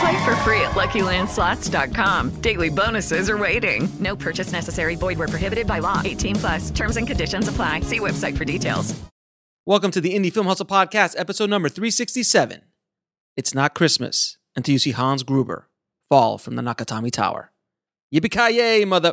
Play for free at LuckyLandSlots.com. Daily bonuses are waiting. No purchase necessary. Void where prohibited by law. 18 plus. Terms and conditions apply. See website for details. Welcome to the Indie Film Hustle Podcast, episode number 367. It's not Christmas until you see Hans Gruber fall from the Nakatomi Tower. Yippee-ki-yay, mother...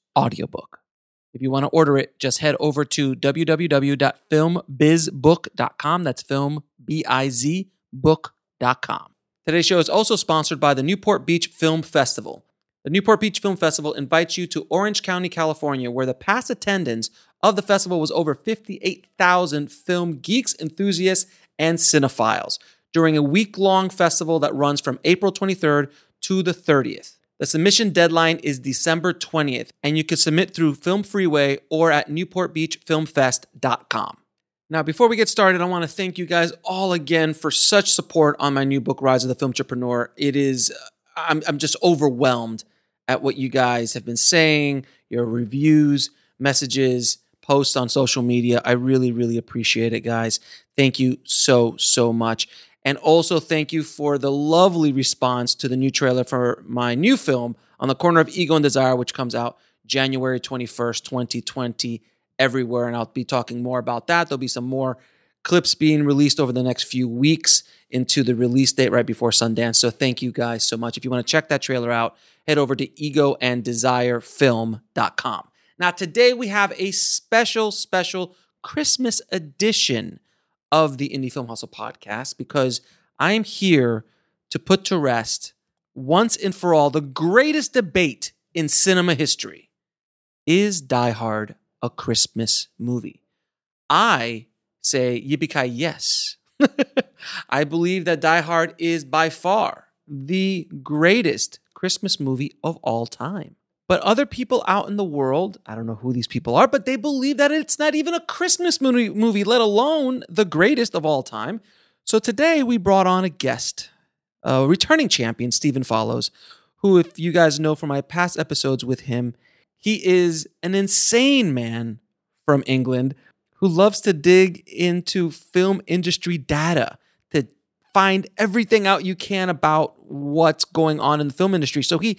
audiobook. If you want to order it, just head over to www.filmbizbook.com. That's film, B-I-Z, book.com. Today's show is also sponsored by the Newport Beach Film Festival. The Newport Beach Film Festival invites you to Orange County, California, where the past attendance of the festival was over 58,000 film geeks, enthusiasts, and cinephiles during a week long festival that runs from April 23rd to the 30th. The submission deadline is December 20th, and you can submit through Film Freeway or at newportbeachfilmfest.com. Now, before we get started, I want to thank you guys all again for such support on my new book, Rise of the Film Entrepreneur. It is, uh, I'm, I'm just overwhelmed at what you guys have been saying, your reviews, messages, posts on social media. I really, really appreciate it, guys. Thank you so, so much. And also, thank you for the lovely response to the new trailer for my new film, On the Corner of Ego and Desire, which comes out January 21st, 2020, everywhere. And I'll be talking more about that. There'll be some more clips being released over the next few weeks into the release date right before Sundance. So thank you guys so much. If you want to check that trailer out, head over to egoanddesirefilm.com. Now, today we have a special, special Christmas edition of the Indie Film Hustle podcast because I am here to put to rest once and for all the greatest debate in cinema history. Is Die Hard a Christmas movie? I say yippee yes. I believe that Die Hard is by far the greatest Christmas movie of all time. But other people out in the world, I don't know who these people are, but they believe that it's not even a Christmas movie, movie let alone the greatest of all time. So today we brought on a guest, a returning champion, Stephen Follows, who, if you guys know from my past episodes with him, he is an insane man from England who loves to dig into film industry data to find everything out you can about what's going on in the film industry. So he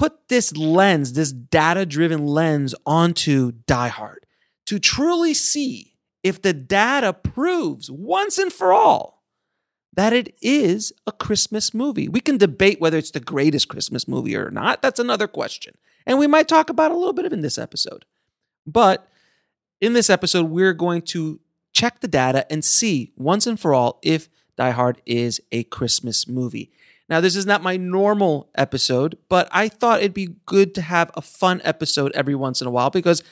put this lens, this data driven lens onto Die Hard to truly see if the data proves once and for all that it is a Christmas movie. We can debate whether it's the greatest Christmas movie or not. That's another question. And we might talk about a little bit of in this episode. But in this episode, we're going to check the data and see once and for all if Die Hard is a Christmas movie. Now, this is not my normal episode, but I thought it'd be good to have a fun episode every once in a while because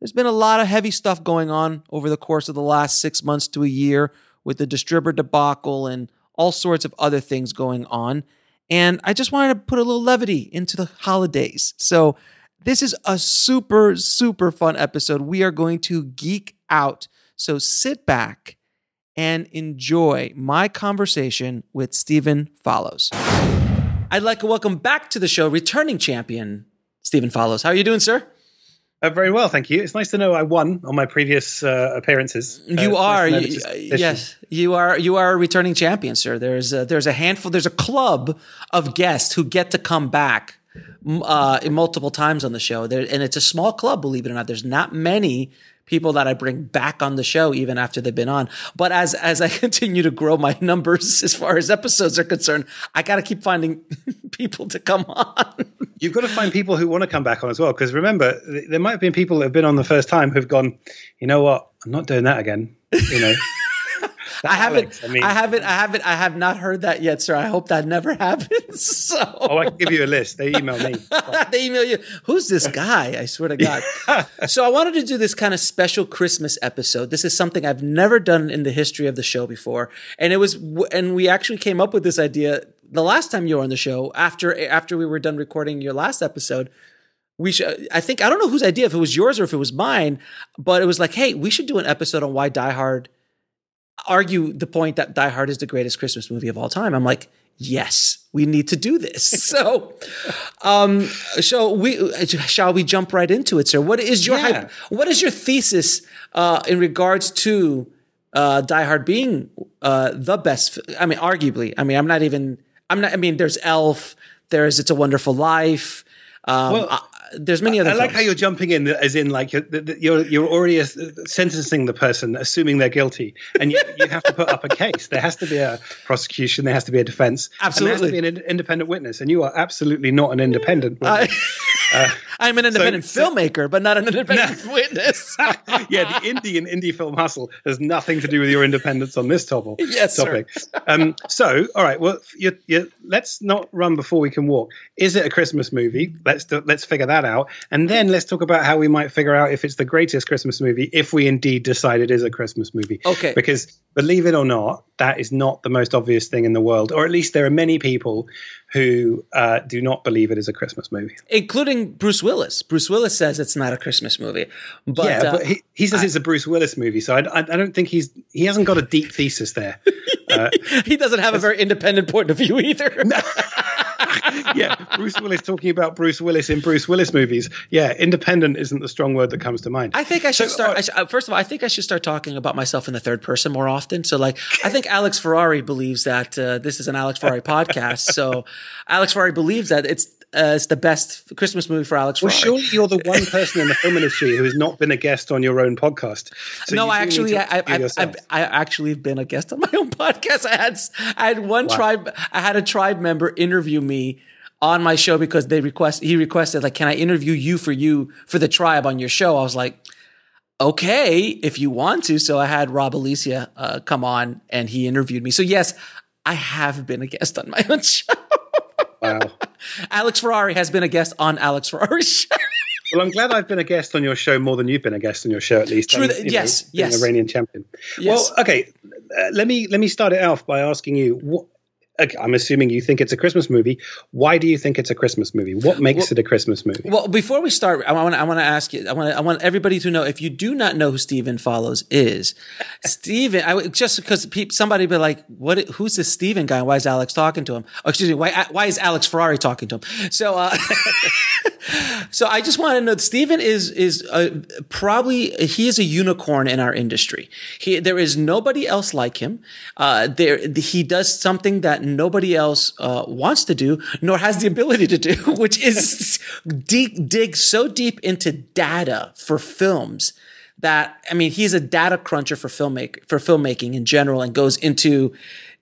there's been a lot of heavy stuff going on over the course of the last six months to a year with the distributor debacle and all sorts of other things going on. And I just wanted to put a little levity into the holidays. So, this is a super, super fun episode. We are going to geek out. So, sit back and enjoy my conversation with Stephen Follows. I'd like to welcome back to the show returning champion, Stephen Follows. How are you doing, sir? Uh, very well, thank you. It's nice to know I won on my previous uh, appearances. Uh, You are, nice you- yes, you are. You are a returning champion, sir. There's a, there's a handful, there's a club of guests who get to come back uh, multiple times on the show. There, and it's a small club, believe it or not. There's not many people that I bring back on the show even after they've been on. But as as I continue to grow my numbers as far as episodes are concerned, I got to keep finding people to come on. You've got to find people who want to come back on as well. Because remember, there might have been people that have been on the first time who've gone, you know what, I'm not doing that again. You know, I haven't, I mean- I haven't, I haven't, I have not heard that yet, sir. I hope that never happens. So. oh, I can give you a list. They email me. they email you. Who's this guy? I swear to God. so I wanted to do this kind of special Christmas episode. This is something I've never done in the history of the show before, and it was, and we actually came up with this idea the last time you were on the show after after we were done recording your last episode. We should. I think I don't know whose idea, if it was yours or if it was mine, but it was like, hey, we should do an episode on why Die Hard argue the point that Die Hard is the greatest Christmas movie of all time. I'm like, yes, we need to do this. so, um, so we shall we jump right into it, sir? What is your Yeah. hype, what is your thesis uh, in regards to uh, Die Hard being uh, the best? I mean, arguably. I mean, I'm not even. I'm not. I mean, there's Elf. There's It's a Wonderful Life. Um, Well, uh, there's many other. I like how you're jumping in, as in like you're you're, you're already uh, sentencing the person, assuming they're guilty, and you, you have to put up a case. There has to be a prosecution. There has to be a defense. And Absolutely. there has to be an independent witness, and you are absolutely not an independent. Witness. I'm an independent so- filmmaker, but not an independent witness. yeah, the indie and indie film hustle has nothing to do with your independence on this topic. Yes, sir. topic. Um, so, all right. Well, you, you, let's not run before we can walk. Is it a Christmas movie? Let's do, let's figure that out, and then let's talk about how we might figure out if it's the greatest Christmas movie if we indeed decide it is a Christmas movie. Okay. Because believe it or not, that is not the most obvious thing in the world, or at least there are many people who uh, do not believe it is a Christmas movie. including Bruce Willis. Bruce Willis says it's not a Christmas movie, but, yeah, uh, but he, he says it's a Bruce Willis movie, so I, I, I don't think he's he hasn't got a deep thesis there. he doesn't have a very independent point of view either. yeah, Bruce Willis talking about Bruce Willis in Bruce Willis movies. Yeah, independent isn't the strong word that comes to mind. I think I should So, start. uh, I should, uh, first of all, I think I should start talking about myself in the third person more often. So, like, I think Alex Ferrari believes that uh, this is an Alex Ferrari podcast. So, Alex Ferrari believes that it's uh, it's the best Christmas movie for Alex well, surely you're the one person in the film industry who has not been a guest on your own podcast. So no, I actually, I, I. I've, I actually have been a guest on my own podcast. I had, I had one Wow. tribe, I had a tribe member interview me on my show because they request, he requested, like, can I interview you for you for the tribe on your show? I was like, okay, if you want to. So I had Rob Alicia uh, come on and he interviewed me. So yes, I have been a guest on my own show. wow. Alex Ferrari has been a guest on Alex Ferrari's show. Well, I'm glad I've been a guest on your show more than you've been a guest on your show, at least. True that- you know, yes, yes. Iranian champion. Yes. Well, okay. Uh, let me let me start it off by asking you. What, I'm assuming you think it's a Christmas movie. Why do you think it's a Christmas movie? What makes it a Christmas movie? Well, before we start, I want to, I want to ask you. I want I want everybody to know if you do not know who Stephen Follows is, Stephen. I would- just because somebody be like, "What? Who's this Stephen guy? Why is Alex talking to him? Oh, excuse me. Why? Why is Alex Ferrari talking to him?" So, uh, so I just want to know. Stephen is is uh, probably he is a unicorn in our industry. He there is nobody else like him. Uh, there he does something that nobody else uh, wants to do, nor has the ability to do, which is deep, dig so deep into data for films that I mean he's a data cruncher for filmmaker for filmmaking in general, and goes into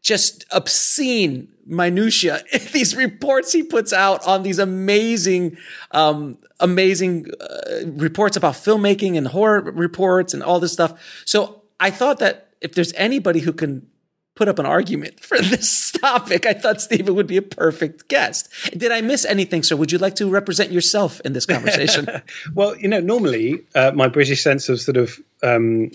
just obscene minutia these reports he puts out on these amazing um, amazing uh, reports about filmmaking and horror reports and all this stuff. So i thought that if there's anybody who can put up an argument for this topic. I thought stephen would be a perfect guest. Did i miss anything sir? Would you like to represent yourself in this conversation? Well, you know, normally uh, my British sense of sort of um,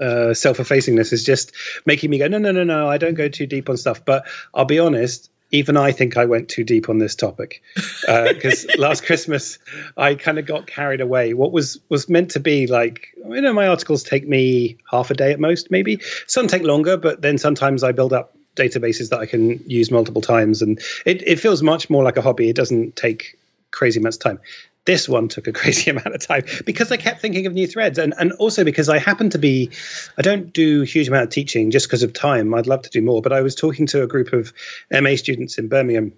uh, self-effacingness is just making me go, no, no, no, no, I don't go too deep on stuff. But I'll be honest, even I think I went too deep on this topic uh, because last Christmas I kind of got carried away. What was was meant to be like, you know, my articles take me half a day at most, maybe. Some take longer, but then sometimes I build up databases that I can use multiple times, and it, it feels much more like a hobby. It doesn't take crazy amounts of time. This one took a crazy amount of time because I kept thinking of new threads, and and also because I happen to be, I don't do a huge amount of teaching just because of time. I'd love to do more, but I was talking to a group of MA students in Birmingham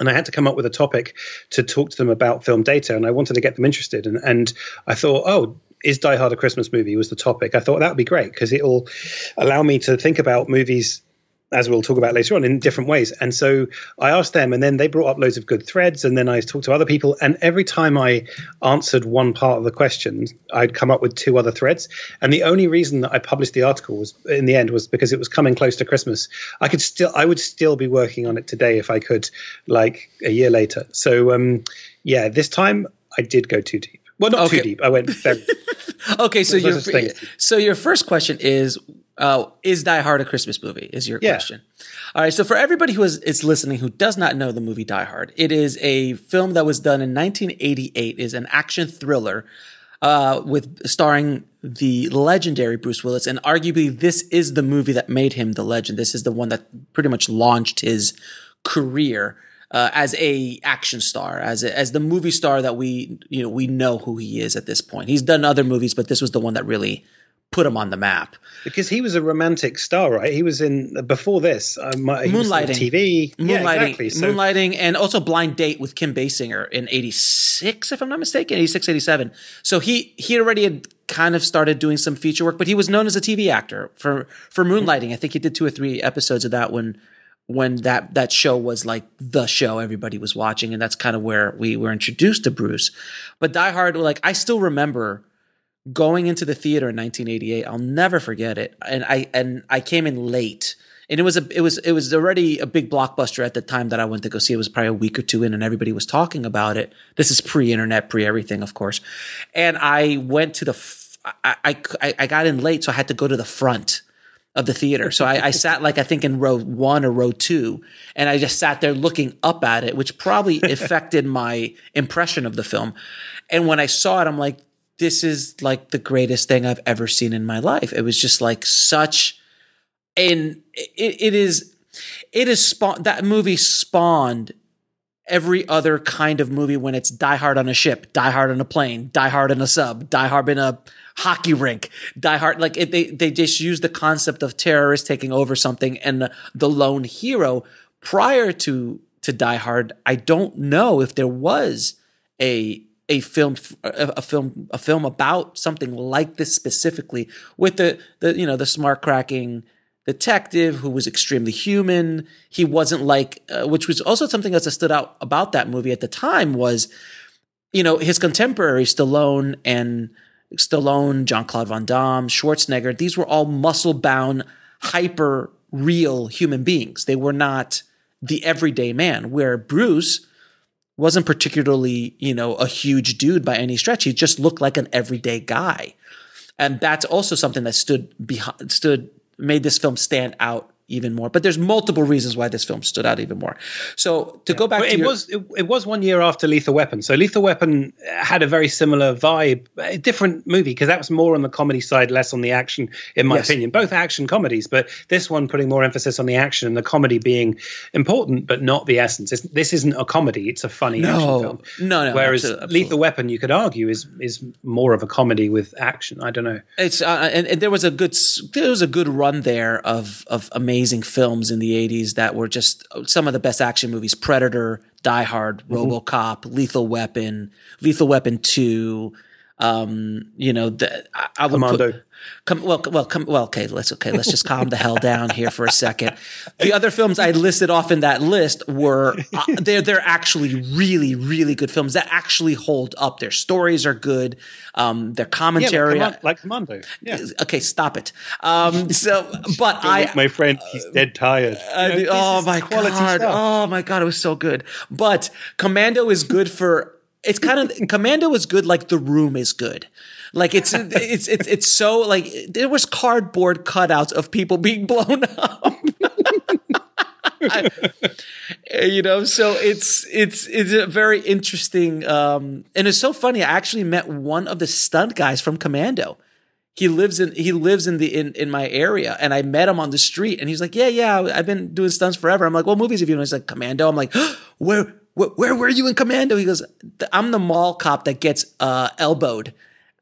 and I had to come up with a topic to talk to them about film data, and I wanted to get them interested. And, and I thought, oh, is Die Hard a Christmas movie? Was the topic. I thought that would be great because it'll allow me to think about movies as we'll talk about later on in different ways. And so I asked them, and then they brought up loads of good threads. And then I talked to other people, and every time I answered one part of the question, I'd come up with two other threads. And the only reason that I published the article was in the end was because it was coming close to Christmas. I could still, I would still be working on it today if I could, like a year later. So um, yeah, this time I did go too deep. Well, not Okay. too deep. I went very. okay so your so your first question is uh, is Die Hard a Christmas movie? Is your Yeah. question? All right. So for everybody who is, is listening who does not know the movie Die Hard, it is a film that was done in 1988. is an action thriller uh, with starring the legendary Bruce Willis, and arguably this is the movie that made him the legend. This is the one that pretty much launched his career uh, as a action star, as a, as the movie star that we you know we know who he is at this point. He's done other movies, but this was the one that really put him on the map. because he was a romantic star, right? He was in before this. On Moonlighting. TV, Moonlighting, yeah, exactly. So, Moonlighting, and also Blind Date with Kim Basinger in '86, if I'm not mistaken, '86, '87. So he he already had kind of started doing some feature work, but he was known as a TV actor for for Moonlighting. I think he did two or three episodes of that when when that that show was like the show everybody was watching, and that's kind of where we were introduced to Bruce. But Die Hard, like I still remember going into the theater in 1988 i'll never forget it. And i and i came in late. And it was a it was it was already a big blockbuster at the time that i went to go see it. Was probably a week or two in and everybody was talking about it. This is pre-internet pre-everything of course. And i went to the I, I i got in late so i had to go to the front of the theater. So I, I sat like I think in row one or row two, and I just sat there looking up at it, which probably affected my impression of the film. And when I saw it, I'm like, this is like the greatest thing I've ever seen in my life. It was just like such, and it, it is, it is spawn that movie spawned every other kind of movie when it's Die Hard on a ship, Die Hard on a plane, Die Hard in a sub, Die Hard in a hockey rink, Die Hard. Like it, they they just use the concept of terrorists taking over something and the, lone hero. Prior to to Die Hard, I don't know if there was a a film a, a film a film about something like this specifically with the the you know the smart cracking detective who was extremely human. He wasn't like, uh, which was also something that stood out about that movie at the time was, you know, his contemporary Stallone and Stallone, Jean Claude Van Damme, Schwarzenegger. These were all muscle bound, hyper real human beings. They were not the everyday man. Where Bruce wasn't particularly, you know, a huge dude by any stretch. He just looked like an everyday guy. And that's also something that stood behind, stood, made this film stand out even more. But there's multiple reasons why this film stood out even more. So to go back it your, was it, it was one year after Lethal Weapon, so Lethal Weapon had a very similar vibe, a different movie because that was more on the comedy side, less on the action, in my Yes. opinion. Both action comedies, but this one putting more emphasis on the action and the comedy being important, but not the essence. It's, this isn't a comedy; it's a funny action film. No, no, Whereas absolutely, absolutely. Lethal Weapon, you could argue, is is more of a comedy with action. I don't know. It's uh, and, and there was a good there was a good run there of of amazing films in the 80s that were just some of the best action movies Predator, Die Hard, RoboCop, Lethal Weapon, Lethal Weapon 2, Um, you know, the, I, I would Commando. put, come, well, well, come, well, okay, let's okay, let's just calm the hell down here for a second. The other films I listed off in that list were uh, they're they're actually really really good films that actually hold up. Their stories are good. Um, their Yeah, commentary. like, Command- like Commando. Yeah. okay, stop it. Um, so, but I, my friend, he's dead tired. I You know, oh my god! stuff. Oh my god! It was so good. But Commando is good for. It's kind of Commando is good like The Room is good. Like it's it's it's it's so like there was cardboard cutouts of people being blown up. I- you know, so it's it's it's a very interesting um and it's so funny. I actually met one of the stunt guys from Commando he lives in he lives in the in, in my area and I met him on the street and he's like, Yeah, yeah, I've been doing stunts forever. I'm like, What movies have you done? He's like, Commando. I'm like, Where where, where were you in Commando? He goes, I'm the mall cop that gets uh, elbowed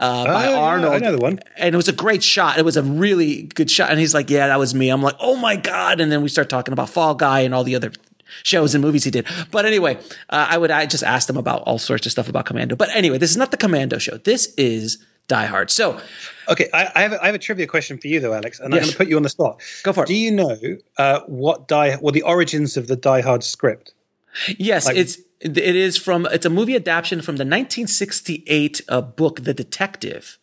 uh, by Oh, Arnold. I know the one. And it was a great shot. It was a really good shot. And he's like, Yeah, that was me. I'm like, Oh my God. And then we start talking about Fall Guy and all the other shows and movies he did. But anyway, uh, I would I just asked him about all sorts of stuff about Commando. But anyway, this is not the Commando show. This is Die Hard. So Okay, I, I, have a, I have a trivia question for you though, Alex, and Yes. I'm going to put you on the spot. Go for it. Do you know uh, what Die? Well, the origins of the Die Hard script. Yes, Like- it's it is from it's a movie adaptation from the 1968 uh, book The Detective.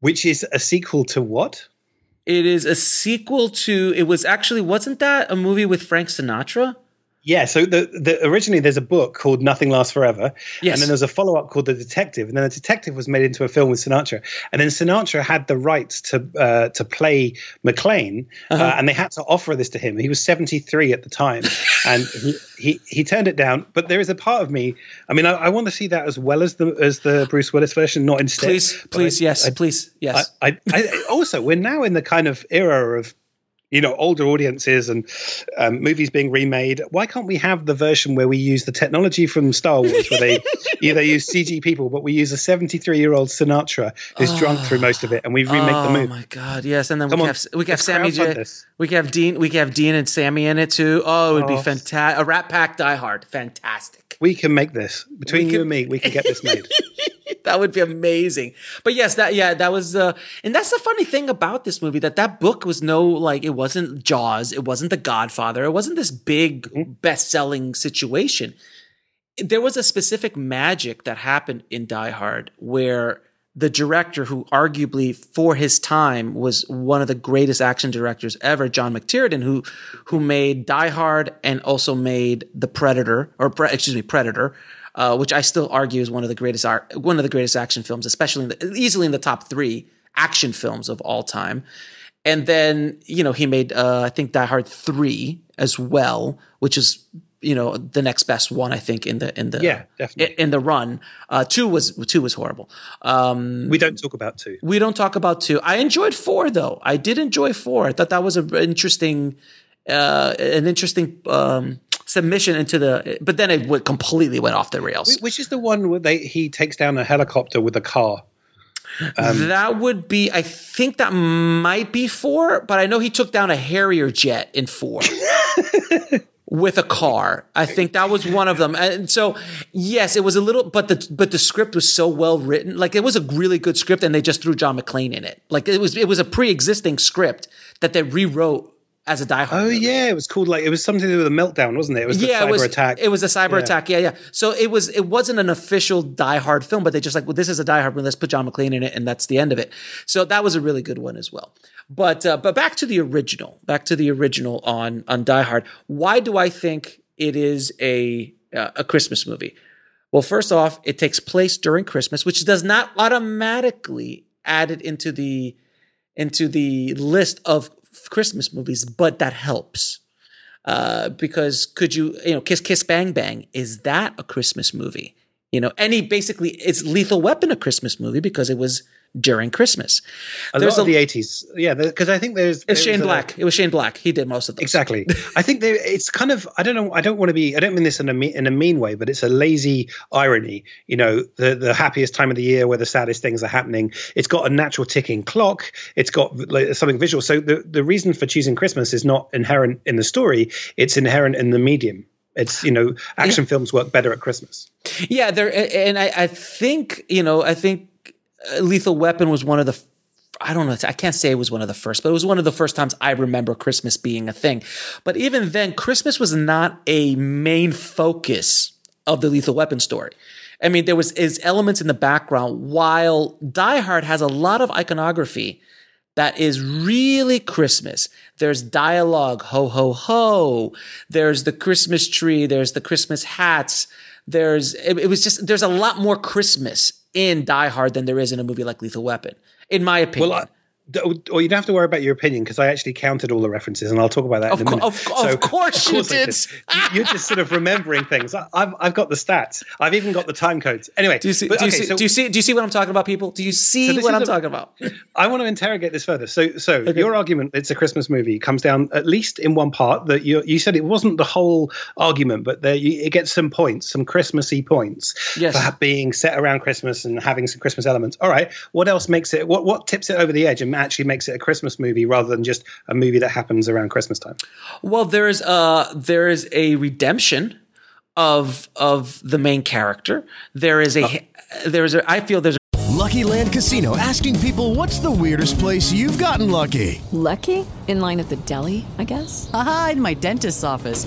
Which is a sequel to what? It is a sequel to it was actually wasn't that a movie with Frank Sinatra? Yeah, so the, the originally there's a book called Nothing Lasts Forever, Yes. and then there's a follow up called The Detective, and then The Detective was made into a film with Sinatra, and then Sinatra had the rights to uh, to play McClane, Uh-huh. uh, and they had to offer this to him. He was 73 at the time, and he, he he turned it down. But there is a part of me, I mean, I, I want to see that as well as the as the Bruce Willis version, not instead. Please, please, I- yes, I- please, yes. I also we're now in the kind of era of you know older audiences and um, movies being remade. Why can't we have the version where we use the technology from Star Wars, where they either use CG people, but we use a 73 year old Sinatra who's drunk through most of it, and we remake the movie. oh my god, yes, and then Come we on, have we can have Sammy J. We can have Dean. We can have Dean and Sammy in it too. Oh, it would be Oh. fantastic. A Rat Pack Die Hard, fantastic. We can make this between We you can- and me. We can get this made. that would be amazing. But yes, that yeah, that was uh and that's the funny thing about this movie that that book was no like it wasn't Jaws, it wasn't The Godfather, it wasn't this big Mm-hmm. best-selling situation. There was a specific magic that happened in Die Hard where the director who arguably for his time was one of the greatest action directors ever, John McTiernan, who who made Die Hard and also made The Predator or Pre- excuse me Predator, uh, which I still argue is one of the greatest art, one of the greatest action films, especially in the, easily in the top three action films of all time. And then you know he made uh, I think Die Hard three as well, which is you know the next best one I think in the in the Yeah, definitely. in, in the run. Uh, two was two was horrible. Um, we don't talk about two. we don't talk about two. I enjoyed four though. I did enjoy four. I thought that was an interesting, uh, an interesting um, submission into the. But then it completely went off the rails. Which is the one where they he takes down a helicopter with a car? Um, that would be. I think that might be four, but I know he took down a Harrier jet in four. With a car, I think that was one of them, and so yes, it was a little, but the but the script was so well written, like it was a really good script, and they just threw John McClane in it, like it was it was a pre existing script that they rewrote as a Die Hard. Oh movie. yeah, it was called like it was something to do with a meltdown, wasn't it? It was the yeah, cyber it was attack. It was a cyber Yeah. attack. Yeah, yeah. So it was it wasn't an official Die Hard film, but they just like, well, this is a Die Hard movie. Let's put John McClane in it, and that's the end of it. So that was a really good one as well. But uh, but back to the original. Back to the original on on Die Hard. Why do I think it is a uh, a Christmas movie? Well, first off, it takes place during Christmas, which does not automatically add it into the into the list of Christmas movies, but that helps. Uh, because could you, you know, Kiss Kiss Bang Bang, is that a Christmas movie? You know, any basically, it's Lethal Weapon a Christmas movie because it was during Christmas. a There's lot of the eighties, yeah, because I think there's Shane a- Black. It was Shane Black. He did most of those. Exactly. I think there, it's kind of I don't know I don't want to be I don't mean this in a me, in a mean way, but it's a lazy irony. You know, the the happiest time of the year where the saddest things are happening. It's got a natural ticking clock. It's got like, something visual. So the the reason for choosing Christmas is not inherent in the story. It's inherent in the medium. It's you know action films work better at Christmas. Yeah, there, and I, I think you know, I think Lethal Weapon was one of the I don't know. I can't say it was one of the first, but it was one of the first times I remember Christmas being a thing. But even then, Christmas was not a main focus of the Lethal Weapon story. I mean, there was is elements in the background. While Die Hard has a lot of iconography that is really Christmas. There's dialogue, ho ho ho. There's the Christmas tree. There's the Christmas hats. There's it, it was just there's a lot more Christmas in Die Hard than there is in a movie like Lethal Weapon in my opinion. Well, or you don't have to worry about your opinion because I actually counted all the references, and I'll talk about that of in a minute. Of, so, of course, of course you did. You're just sort of remembering things. I've, I've got the stats. I've even got the time codes. Anyway, do you see? But, do, you okay, see so, do you see? Do you see what I'm talking about, people? Do you see so what I'm a, talking about? I want to interrogate this further. So, so okay. your argument it's a Christmas movie comes down at least in one part that you you said it wasn't the whole argument, but there you, it gets some points, some Christmassy points yes. for being set around Christmas and having some Christmas elements. All right, what else makes it? What what tips it over the edge and actually makes it a Christmas Christmas movie rather than just a movie that happens around Christmas time? Well, there is a there is a redemption of of the main character. There is a oh. there is a I feel there's a Lucky Land Casino asking people what's the weirdest place you've gotten lucky? Lucky? In line at the deli, I guess. Aha, in my dentist's office.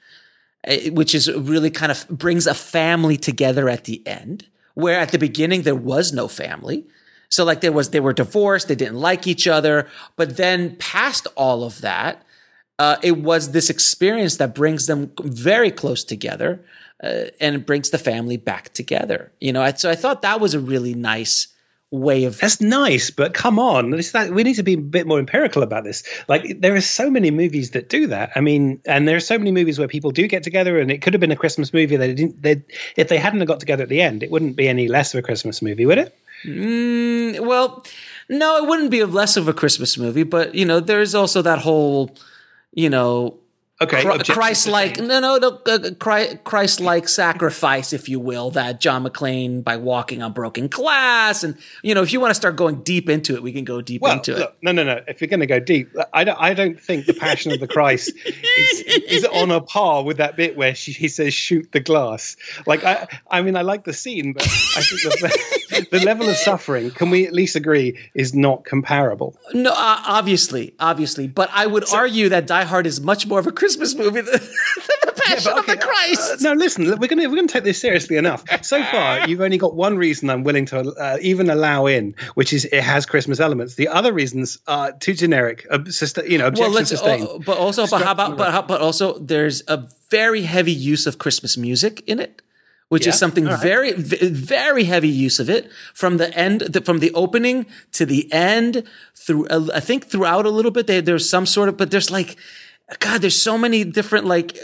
which is really kind of brings a family together at the end, where at the beginning there was no family. So like there was, they were divorced, they didn't like each other, but then past all of that, uh, it was this experience that brings them very close together, uh, and brings the family back together. You know, so I thought that was a really nice way of that's nice but come on. That, we need to be a bit more empirical about this. Like there are so many movies that do that. I mean and there are so many movies where people do get together and it could have been a christmas movie they didn't they if they hadn't got together at the end it wouldn't be any less of a christmas movie would it? Mm, well no it wouldn't be less of a christmas movie but you know there's also that whole you know Okay, Christ-like, no, no, no, uh, Christ-like sacrifice, if you will, that John McClane by walking on broken glass, and you know, if you want to start going deep into it, we can go deep well, into look, it. No, no, no. If you're going to go deep, I don't, I don't think the Passion of the Christ is, is on a par with that bit where she, he says, "Shoot the glass." Like, I, I mean, I like the scene, but I think the, the level of suffering, can we at least agree, is not comparable? No, uh, obviously, obviously, but I would so, argue that Die Hard is much more of a Christmas movie than, than the Passion yeah, okay, of the Christ. Uh, no, listen, we're going to we're going to take this seriously enough. So far, you've only got one reason I'm willing to uh, even allow in, which is it has Christmas elements. The other reasons are too generic. Uh, you know, objection well, sustained. Uh, but also, but how about but, how, but also, there's a very heavy use of Christmas music in it which yeah, is something right. very, very heavy use of it from the end, from the opening to the end through, uh, I think throughout a little bit, they, there's some sort of, but there's like, God, there's so many different like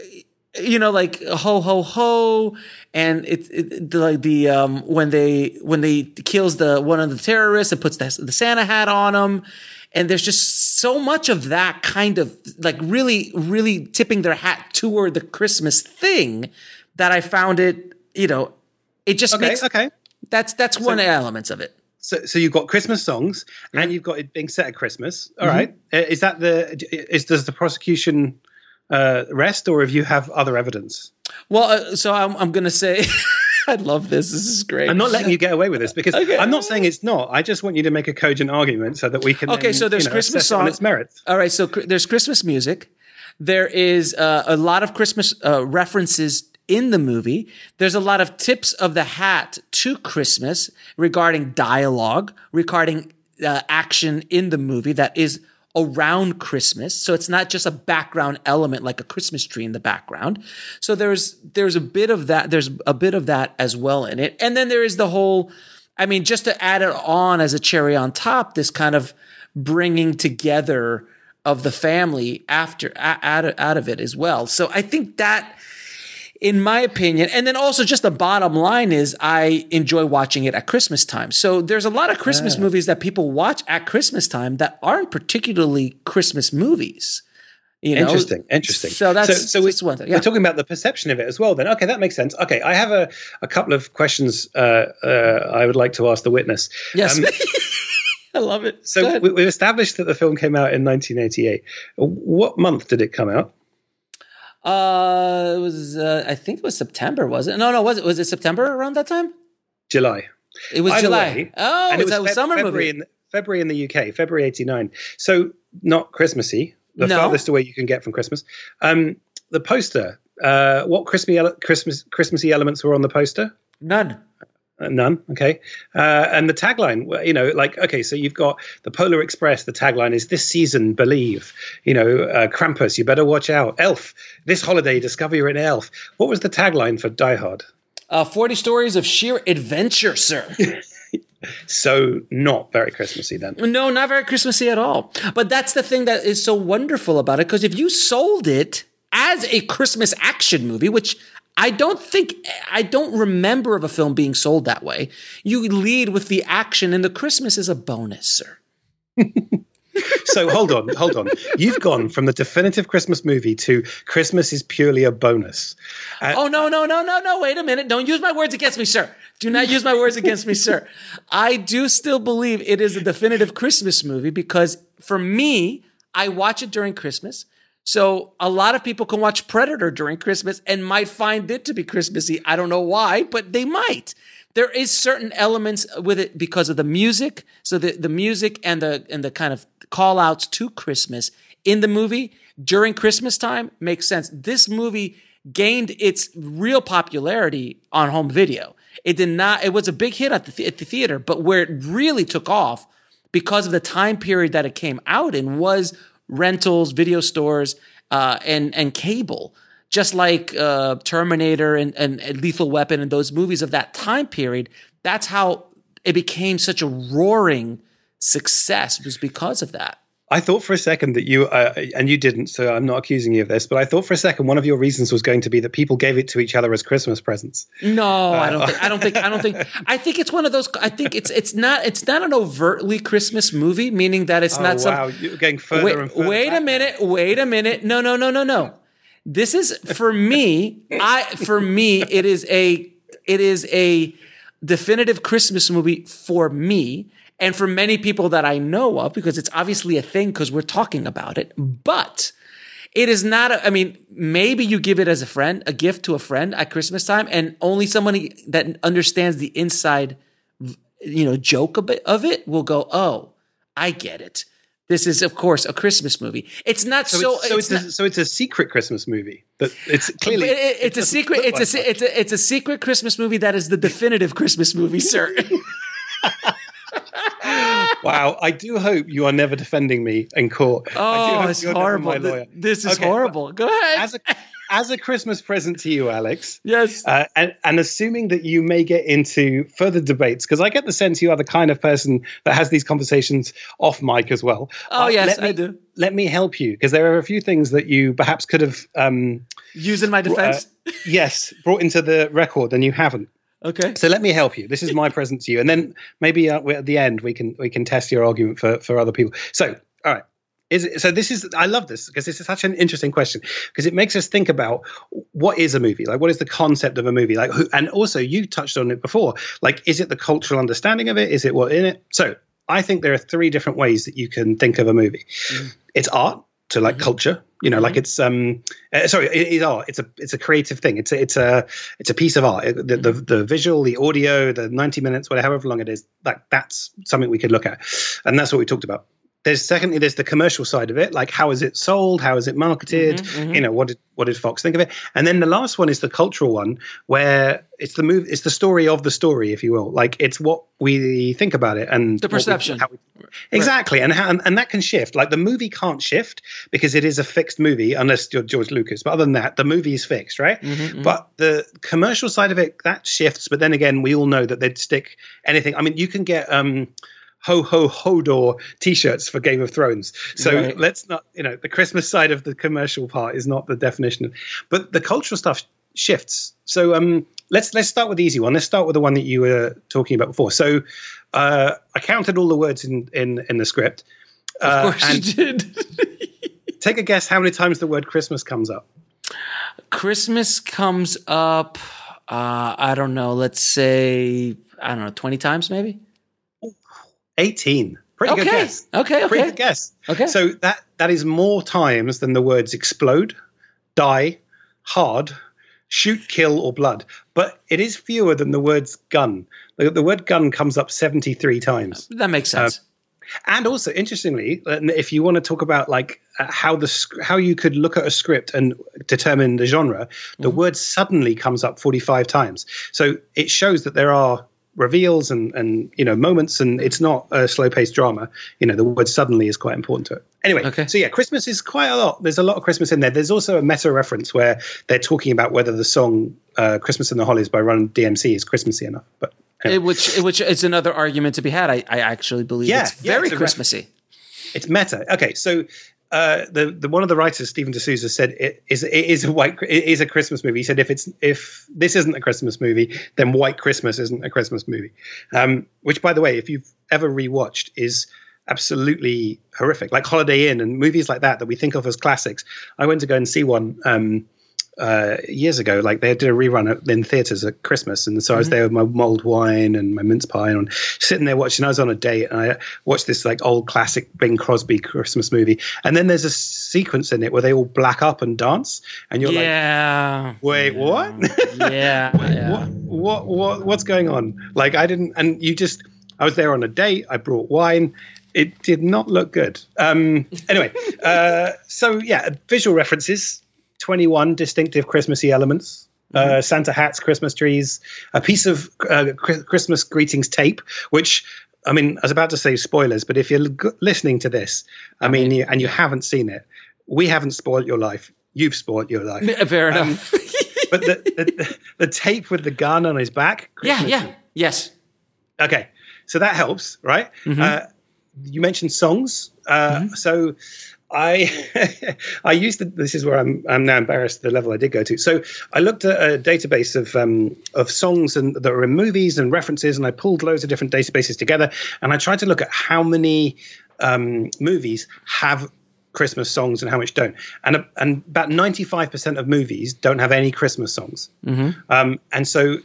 you know like ho ho ho and it, it like the um when they when they kills the one of the terrorists and puts the, the Santa hat on him and there's just so much of that kind of like really really tipping their hat toward the Christmas thing that I found it you know it just okay, makes okay that's that's so, one element of it so, so you've got Christmas songs, yeah. and you've got it being set at Christmas. All mm-hmm. right, is that the is does the prosecution uh, rest, or if you have other evidence? Well, uh, so I'm I'm going to say. I love this. This is great. I'm not letting you get away with this because okay. I'm not saying it's not. I just want you to make a cogent argument so that we can. Okay, then, so there's you know, Christmas song. its merits. All right, so there's Christmas music. There is uh, a lot of Christmas uh, references in the movie. There's a lot of tips of the hat to Christmas regarding dialogue, regarding uh, action in the movie that is around Christmas. So it's not just a background element like a Christmas tree in the background. So there's there's a bit of that there's a bit of that as well in it. And then there is the whole I mean just to add it on as a cherry on top this kind of bringing together of the family after out out of it as well. So I think that in my opinion. And then also just the bottom line is I enjoy watching it at Christmas time. So there's a lot of Christmas Yeah. movies that people watch at Christmas time that aren't particularly Christmas movies. You know? interesting, interesting. So that's so, so we, one thing. Yeah. we're talking about the perception of it as well. Then, okay, that makes sense. Okay, I have a, a couple of questions uh, uh, I would like to ask the witness. Yes. Um, I love it. So we've established that the film came out in 1988. What month did it come out? Uh, it was uh, I think it was September, was it? No, no, was it was it September around that time? July. It was Either July. way, oh, and it was, that was Feb- summer February movie. In, February in the UK, February 89. So not Christmassy, the No. farthest away you can get from Christmas. Um, the poster, uh, what Christmassy, ele- Christmas, Christmassy elements were on the poster? None. Uh, none. Okay. Uh, and the tagline, you know, like, okay, so you've got the Polar Express. The tagline is this season, believe, you know, uh, Krampus, you better watch out. Elf, this holiday, discover you're an elf. What was the tagline for Die Hard? Uh, Forty stories of sheer adventure, sir. So not very Christmassy then. No, not very Christmassy at all. But that's the thing that is so wonderful about it because if you sold it as a Christmas action movie, which I don't think I don't remember of a film being sold that way, you lead with the action and the Christmas is a bonus, sir. so hold on, hold on. You've gone from the definitive Christmas movie to Christmas is purely a bonus. Uh, oh no, no, no, no, no! Wait a minute! Don't use my words against me, sir. Do not use my words against me, sir. I do still believe it is a definitive Christmas movie because for me, I watch it during Christmas. So a lot of people can watch Predator during Christmas and might find it to be Christmassy. I don't know why, but they might. There is certain elements with it because of the music. So the, the music and the and the kind of call outs to Christmas in the movie during Christmas time makes sense. This movie gained its real popularity on home video. It did not. It was a big hit at the, at the theater, but where it really took off because of the time period that it came out in was rentals, video stores, uh, and and cable. Just like uh, Terminator and, and, and Lethal Weapon and those movies of that time period, that's how it became such a roaring success. It was because of that. I thought for a second that you, uh, and you didn't, so I'm not accusing you of this, but I thought for a second one of your reasons was going to be that people gave it to each other as Christmas presents. No, I don't think. I don't think. I don't think. I think it's one of those. I think it's it's not. It's not an overtly Christmas movie, meaning that it's Oh, not some. wow, you're going further wait, and further wait a minute. Wait a minute. No, no, no, no, no. This is for me. I for me it is a it is a definitive Christmas movie for me and for many people that I know of because it's obviously a thing because we're talking about it. But it is not. A, I mean, maybe you give it as a friend, a gift to a friend at Christmas time, and only somebody that understands the inside, you know, joke a bit of it will go, "Oh, I get it." This is, of course, a Christmas movie. It's not so. So, it's, so, it's it's, a, so it's a secret Christmas movie. That it's clearly But it- it's it a secret. It's a, like se- it's a it's a secret Christmas movie that is the definitive Christmas movie, sir. Wow, I do hope you are never defending me in court. Oh, it's horrible. This is Okay, horrible. Go ahead. As a as a Christmas present to you, Alex. Yes. Uh, and, and assuming that you may get into further debates, because I get the sense you are the kind of person that has these conversations off mic as well. Oh, Uh, yes, let me, I do. Let me help you, because there are a few things that you perhaps could have. Um, Use in my defense. uh, yes, brought into the record, and you haven't. Okay. So let me help you. This is my present to you, and then maybe uh, at the end we can we can test your argument for for other people. So, all right. Is it, so this is I love this because this is such an interesting question because it makes us think about what is a movie like what is the concept of a movie like who, and also you touched on it before like is it the cultural understanding of it is it what in it so I think there are three different ways that you can think of a movie it's art so like culture. You know like it's um uh, sorry it is art. It's a it's a creative thing. It's a, it's a it's a piece of art. It- the, the the visual the audio the 90 minutes whatever however long it is like that's something we could look at. And that's what we talked about there's secondly there's the commercial side of it, like how is it sold, how is it marketed, Mhm, mhm. you know, what did what did Fox think of it, and then the last one is the cultural one where it's the move, it's the story of the story, if you will, like it's what we think about it and The we- perception. how we- exactly, and, how, and and that can shift. Like the movie can't shift because it is a fixed movie unless you're George Lucas, but other than that, the movie is fixed, right? Mhm, mhm. But the commercial side of it that shifts, but then again, we all know that they'd stick anything. I mean, you can get um ho ho hodor t-shirts for Game of Thrones. So Right. let's not, you know, the Christmas side of the commercial part is not the definition, but the cultural stuff shifts. So um let's let's start with the easy one. Let's start with the one that you were talking about before. So uh I counted all the words in in in the script. Of Uh, course and you did. take a guess how many times the word Christmas comes up. Christmas comes up. Uh, I don't know. Let's say I don't know, twenty times maybe. 18. Pretty good guess. Okay, okay. Pretty good guess. Okay. So that that is more times than the words explode, die, hard, shoot, kill, or blood. But it is fewer than the words gun. The, the word gun comes up 73 times. That makes sense. And also, interestingly, uh, if you want to talk about like uh, how the how you could look at a script and determine the genre, the word suddenly comes up 45 times. So it shows that there are reveals and and you know moments, and it's not a slow paced drama. You know, the word suddenly is quite important to it. Anyway, okay. so yeah, Christmas is quite a lot. There's a lot of Christmas in there. There's also a meta reference where they're talking about whether the song uh, "Christmas in the Hollis" by Run DMC is Christmassy enough, but. It- which which is another argument to be had. I, I actually believe Yeah, it's yeah, very it's a re- Christmassy. It's meta. Okay, so uh, the the one of the writers, Steven de Souza, said it is it is a white it is a Christmas movie. He said if it's if this isn't a Christmas movie, then White Christmas isn't a Christmas movie. Um, which, by the way, if you've ever rewatched, is absolutely horrific. Like Holiday Inn and movies like that that we think of as classics. I went to go and see one. Um, uh, years ago, like they did a rerun at, in theaters at Christmas, and so I was Mhm. there with my mulled wine and my mince pie, and sitting there watching. I was on a date, and I watched this like old classic Bing Crosby Christmas movie, and then there's a sequence in it where they all black up and dance, and you're yeah. like, "Wait, what? yeah, yeah. what? What? What? What's going on?" Like I didn't, and you just. I was there on a date. I brought wine. It did not look good. Um, anyway, uh, so yeah, visual references. 21 distinctive Christmassy elements. Uh, Santa hats, Christmas trees, a piece of uh, Christmas greetings tape, which I mean, I was about to say spoilers, but if you're listening to this, I mean, you, and you haven't seen it, we haven't spoiled your life. You've spoiled your life. Fair Um, but the, the, the tape with the gun on his back. yeah, Christmas yeah, yes. Okay, so that helps, right? Uh, you mentioned songs, uh, so I I used the, this is where I'm I'm now embarrassed the level I did go to. So I looked at a database of um, of songs and that were in movies and references, and I pulled loads of different databases together, and I tried to look at how many um, movies have Christmas songs and how much don't. And and about ninety five percent of movies don't have any Christmas songs. Mm-hmm. Um, and so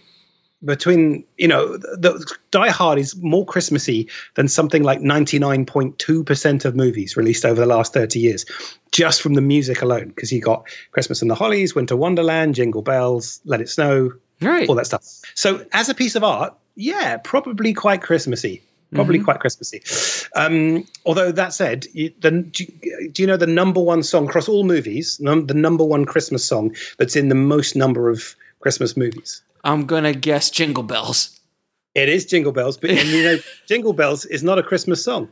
between you know the, the Die Hard is more Christmassy than something like 99.2% of movies released over the last 30 years just from the music alone because you got Christmas in the Hollis, Winter Wonderland, Jingle Bells, Let It Snow, right. all that stuff. So as a piece of art, yeah, probably quite Christmassy. Probably Mhm. quite Christmassy. Um, although that said, you, the, do, you, do you know the number one song across all movies? Num, the number one Christmas song that's in the most number of Christmas movies. I'm gonna guess Jingle Bells. It is Jingle Bells, but you know, Jingle Bells is not a Christmas song.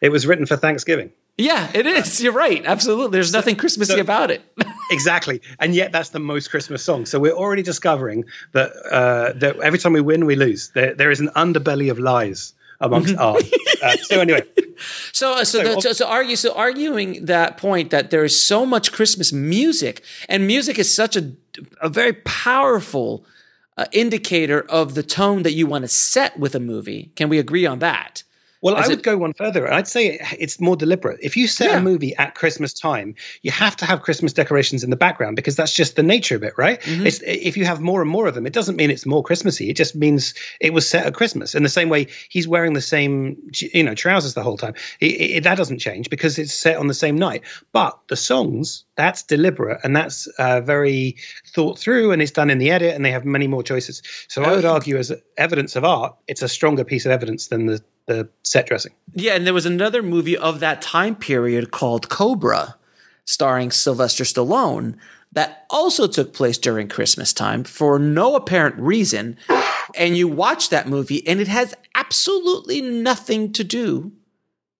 It was written for Thanksgiving. Yeah, it is. You're right. Absolutely. There's nothing Christmassy so- about it. exactly, and yet that's the most Christmas song. So we're already discovering that uh, that every time we win, we lose. There, there is an underbelly of lies amongst art. Uh, so anyway, So, uh, so, the, so, so argue, so arguing that point that there is so much Christmas music, and music is such a a very powerful uh, indicator of the tone that you want to set with a movie. Can we agree on that? Well, I it- would go one further. I'd say it's more deliberate. If you set Yeah. a movie at Christmas time, you have to have Christmas decorations in the background because that's just the nature of it, right? Mm-hmm. It's, if you have more and more of them, it doesn't mean it's more Christmassy. It just means it was set at Christmas. In the same way, he's wearing the same, you know, trousers the whole time. It, it, that doesn't change because it's set on the same night. But the songs, that's deliberate and that's uh, very thought through, and it's done in the edit, and they have many more choices. So I would argue, as evidence of art, it's a stronger piece of evidence than the the set dressing. Yeah, and there was another movie of that time period called Cobra, starring Sylvester Stallone, that also took place during Christmas time for no apparent reason. And you watch that movie, and it has absolutely nothing to do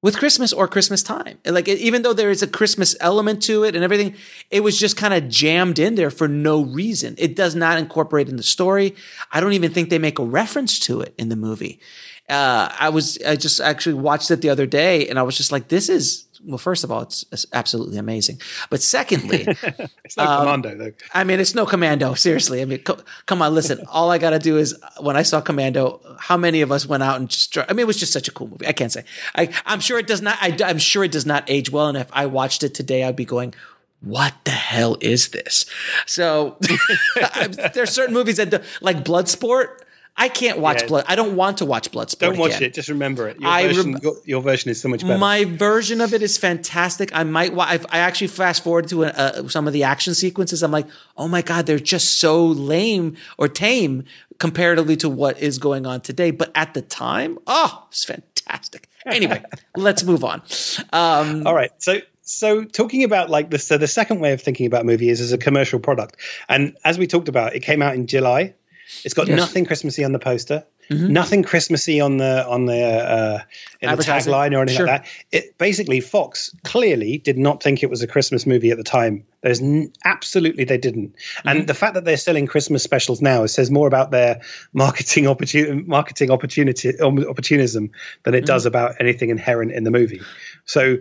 with Christmas or Christmas time. Like even though there is a Christmas element to it and everything, it was just kind of jammed in there for no reason. It does not incorporate in the story. I don't even think they make a reference to it in the movie. Uh, I was I just actually watched it the other day and I was just like, this is well, first of all, it's, it's absolutely amazing. But secondly, it's no um, commando though. I mean, it's no commando. Seriously, I mean, co- come on, listen. all I got to do is when I saw Commando, how many of us went out and just? I mean, it was just such a cool movie. I can't say. I, I'm sure it does not. I, I'm sure it does not age well. And if I watched it today, I'd be going, what the hell is this? So there's certain movies that do, like Bloodsport. I can't watch yeah. blood. I don't want to watch Bloodsport. Don't watch again. it. Just remember it. Your, I version, your, your, version is so much better. My version of it is fantastic. I might. I've, I actually fast forward to a, uh, some of the action sequences. I'm like, oh my god, they're just so lame or tame comparatively to what is going on today. But at the time, oh, it's fantastic. Anyway, let's move on. Um, All right. So so talking about like the so the second way of thinking about movie is as a commercial product and as we talked about it came out in july it's got yes. nothing Christmassy on the poster, mm-hmm. nothing Christmassy on the on the uh, in the tagline or anything sure. like that. It basically Fox clearly did not think it was a Christmas movie at the time. There's n- absolutely they didn't, mm-hmm. and the fact that they're selling Christmas specials now says more about their marketing opportunity, marketing opportunity opportunism than it mm-hmm. does about anything inherent in the movie. So,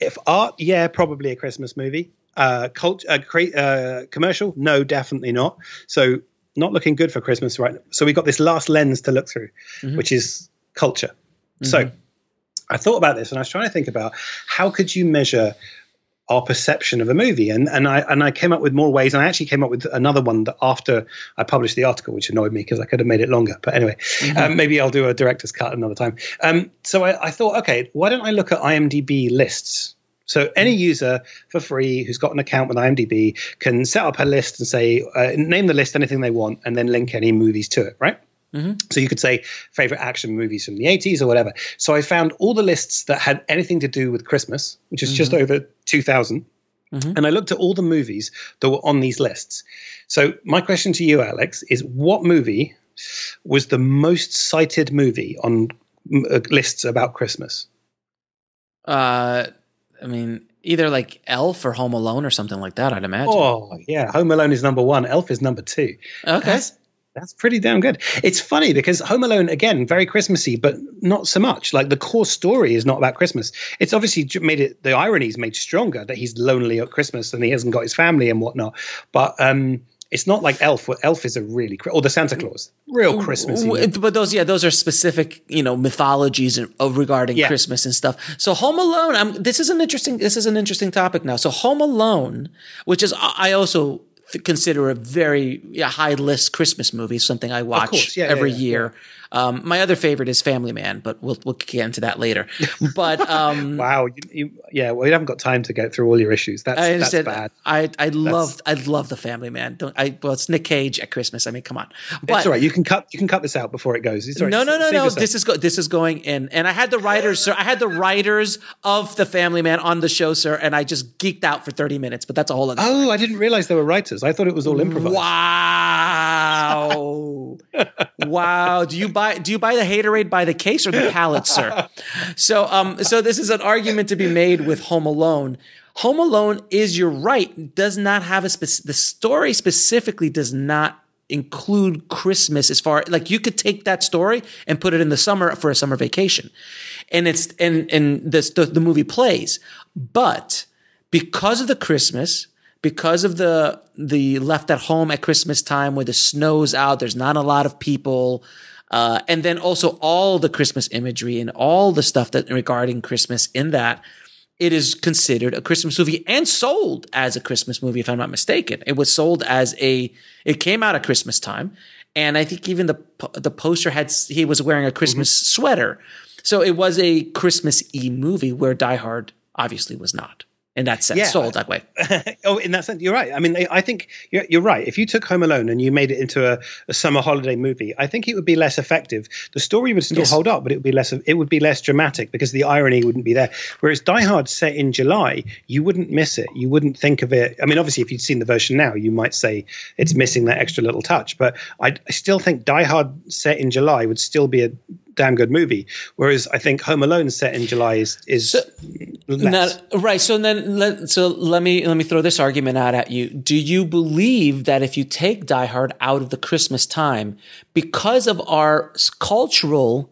if art, yeah, probably a Christmas movie. Uh, cult, uh, cre- uh, commercial, no, definitely not. So not looking good for Christmas right now. So we got this last lens to look through, mm-hmm. which is culture. Mm-hmm. So I thought about this and I was trying to think about how could you measure our perception of a movie and and I and I came up with more ways and I actually came up with another one that after I published the article which annoyed me because I could have made it longer but anyway mm-hmm. um, maybe I'll do a director's cut another time um, so I, I thought okay why don't I look at IMDb lists so any user for free who's got an account with IMDb can set up a list and say, uh, name the list anything they want, and then link any movies to it, right? Mm-hmm. So you could say favorite action movies from the 80s or whatever. So I found all the lists that had anything to do with Christmas, which is mm-hmm. just over 2,000. Mm-hmm. And I looked at all the movies that were on these lists. So my question to you, Alex, is what movie was the most cited movie on uh, lists about Christmas? Uh, I mean, either like Elf or Home Alone or something like that. I'd imagine. Oh yeah, Home Alone is number one. Elf is number two. Okay. That's, that's pretty damn good. It's funny because Home Alone, again, very Christmassy, but not so much. Like the core story is not about Christmas. It's obviously made it, the irony is made stronger that he's lonely at Christmas and he hasn't got his family and whatnot. But um, it's not like Elf. Elf is a really or the Santa Claus, real Christmas. But those, yeah, those are specific, you know, mythologies regarding yeah. Christmas and stuff. So Home Alone. I'm, this is an interesting. This is an interesting topic now. So Home Alone, which is I also consider a very yeah, high list Christmas movie, something I watch yeah, every year. Um, my other favorite is Family Man, but we'll we'll get into that later. But um, wow, you, you, yeah, well, you haven't got time to go through all your issues. That's, I that's bad. I I love I love the Family Man. Don't I? Well, it's Nick Cage at Christmas. I mean, come on. But it's all right. You can cut you can cut this out before it goes. Right. No, no, no, no. This is go, this is going in, and I had the writers, sir. I had the writers of the Family Man on the show, sir, and I just geeked out for thirty minutes. But that's a whole other. Oh, I didn't realize there were writers. I thought it was all improvised. Wow, wow. Do you buy do you buy the hate Gatorade by the case or the pallet, sir? So, um, so this is an argument to be made with Home Alone. Home Alone is, you're right, does not have a specific, the story specifically does not include Christmas as far like you could take that story and put it in the summer for a summer vacation. And it's and and this the, the movie plays. But because of the Christmas, because of the the left at home at Christmas time where the snow's out, there's not a lot of people, uh, and then also all the Christmas imagery and all the stuff that regarding Christmas in that it is considered a Christmas movie and sold as a Christmas movie, if I'm not mistaken. It was sold as a, it came out at Christmas time. And I think even the, the poster had, he was wearing a Christmas mm-hmm. sweater. So it was a Christmas E movie where Die Hard obviously was not. In that sense, Yeah. sold that way. oh, in that sense, you're right. I mean, I- I think you're, you're right. If you took Home Alone and you made it into a, a summer holiday movie, I think it would be less effective. The story would still Yes. hold up, but it would be less. It would be less dramatic because the irony wouldn't be there. Whereas Die Hard set in July, you wouldn't miss it. You wouldn't think of it. I mean, obviously, if you'd seen the version now, you might say it's missing that extra little touch. But I, I still think Die Hard set in July would still be a damn good movie. Whereas I think Home Alone set in July is is less. Now, right. So then, let, so let me let me throw this argument out at you. Do you believe that if you take Die Hard out of the Christmas time, because of our cultural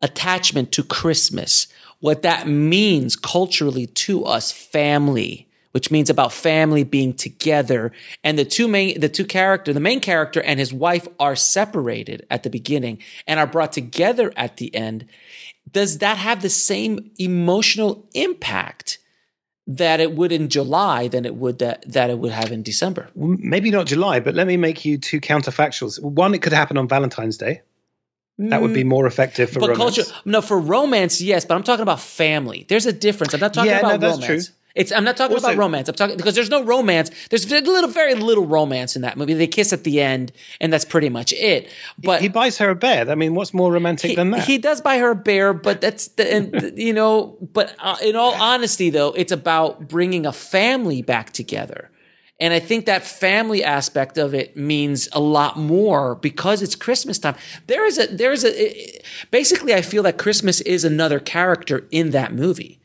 attachment to Christmas, what that means culturally to us, family, which means about family being together, and the two main the two character, the main character and his wife are separated at the beginning and are brought together at the end does that have the same emotional impact that it would in July than it would that, that it would have in December? maybe not July, but let me make you two counterfactuals. One, it could happen on Valentine's Day. That would be mm. more effective for but romance. culture, no, for romance, yes, but I'm talking about family. There's a difference. I'm not talking Yeah, no, about that's romance. true. It's I'm not talking Also- about romance. I'm talking because there's no romance. There's very little, very little romance in that movie. They kiss at the end, and that's pretty much it. But he buys her a bed. I mean, what's more romantic he, than that? he does buy her a bear, but that's the, and, you know. But uh, in all honesty, though, it's about bringing a family back together, and I think that family aspect of it means a lot more because it's Christmas time. There is a there is a basically, I feel that Christmas is another character in that movie.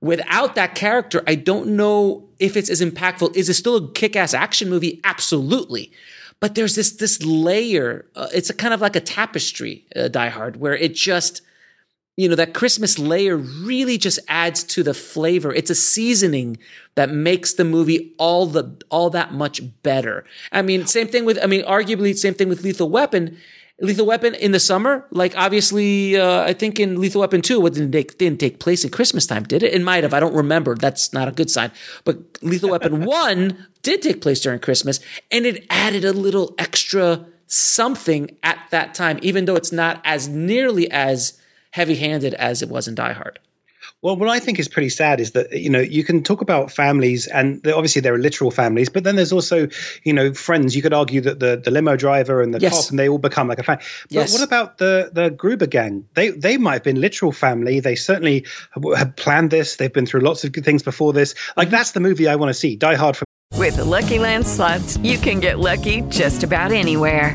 Without that character, I don't know if it's as impactful. Is it still a kick-ass action movie? Absolutely. But there's this this layer. Uh, it's a kind of like a tapestry, uh, Die Hard, where it just, you know, that Christmas layer really just adds to the flavor. It's a seasoning that makes the movie all the all that much better. I mean, same thing with. I mean, arguably, same thing with Lethal Weapon. Lethal Weapon in the summer, like obviously, uh, I think in Lethal Weapon 2, it didn't take, didn't take place at Christmas time, did it? It might have. I don't remember. That's not a good sign. But Lethal Weapon 1 did take place during Christmas, and it added a little extra something at that time, even though it's not as nearly as heavy handed as it was in Die Hard. Well, what I think is pretty sad is that you know you can talk about families, and obviously there are literal families, but then there's also you know friends. You could argue that the, the limo driver and the Yes. cop, and they all become like a family. But Yes. what about the the Gruber gang? They they might have been literal family. They certainly have- have planned this. They've been through lots of good things before this. Like mm-hmm. that's the movie I want to see. Die Hard for With the Lucky Land slots, you can get lucky just about anywhere.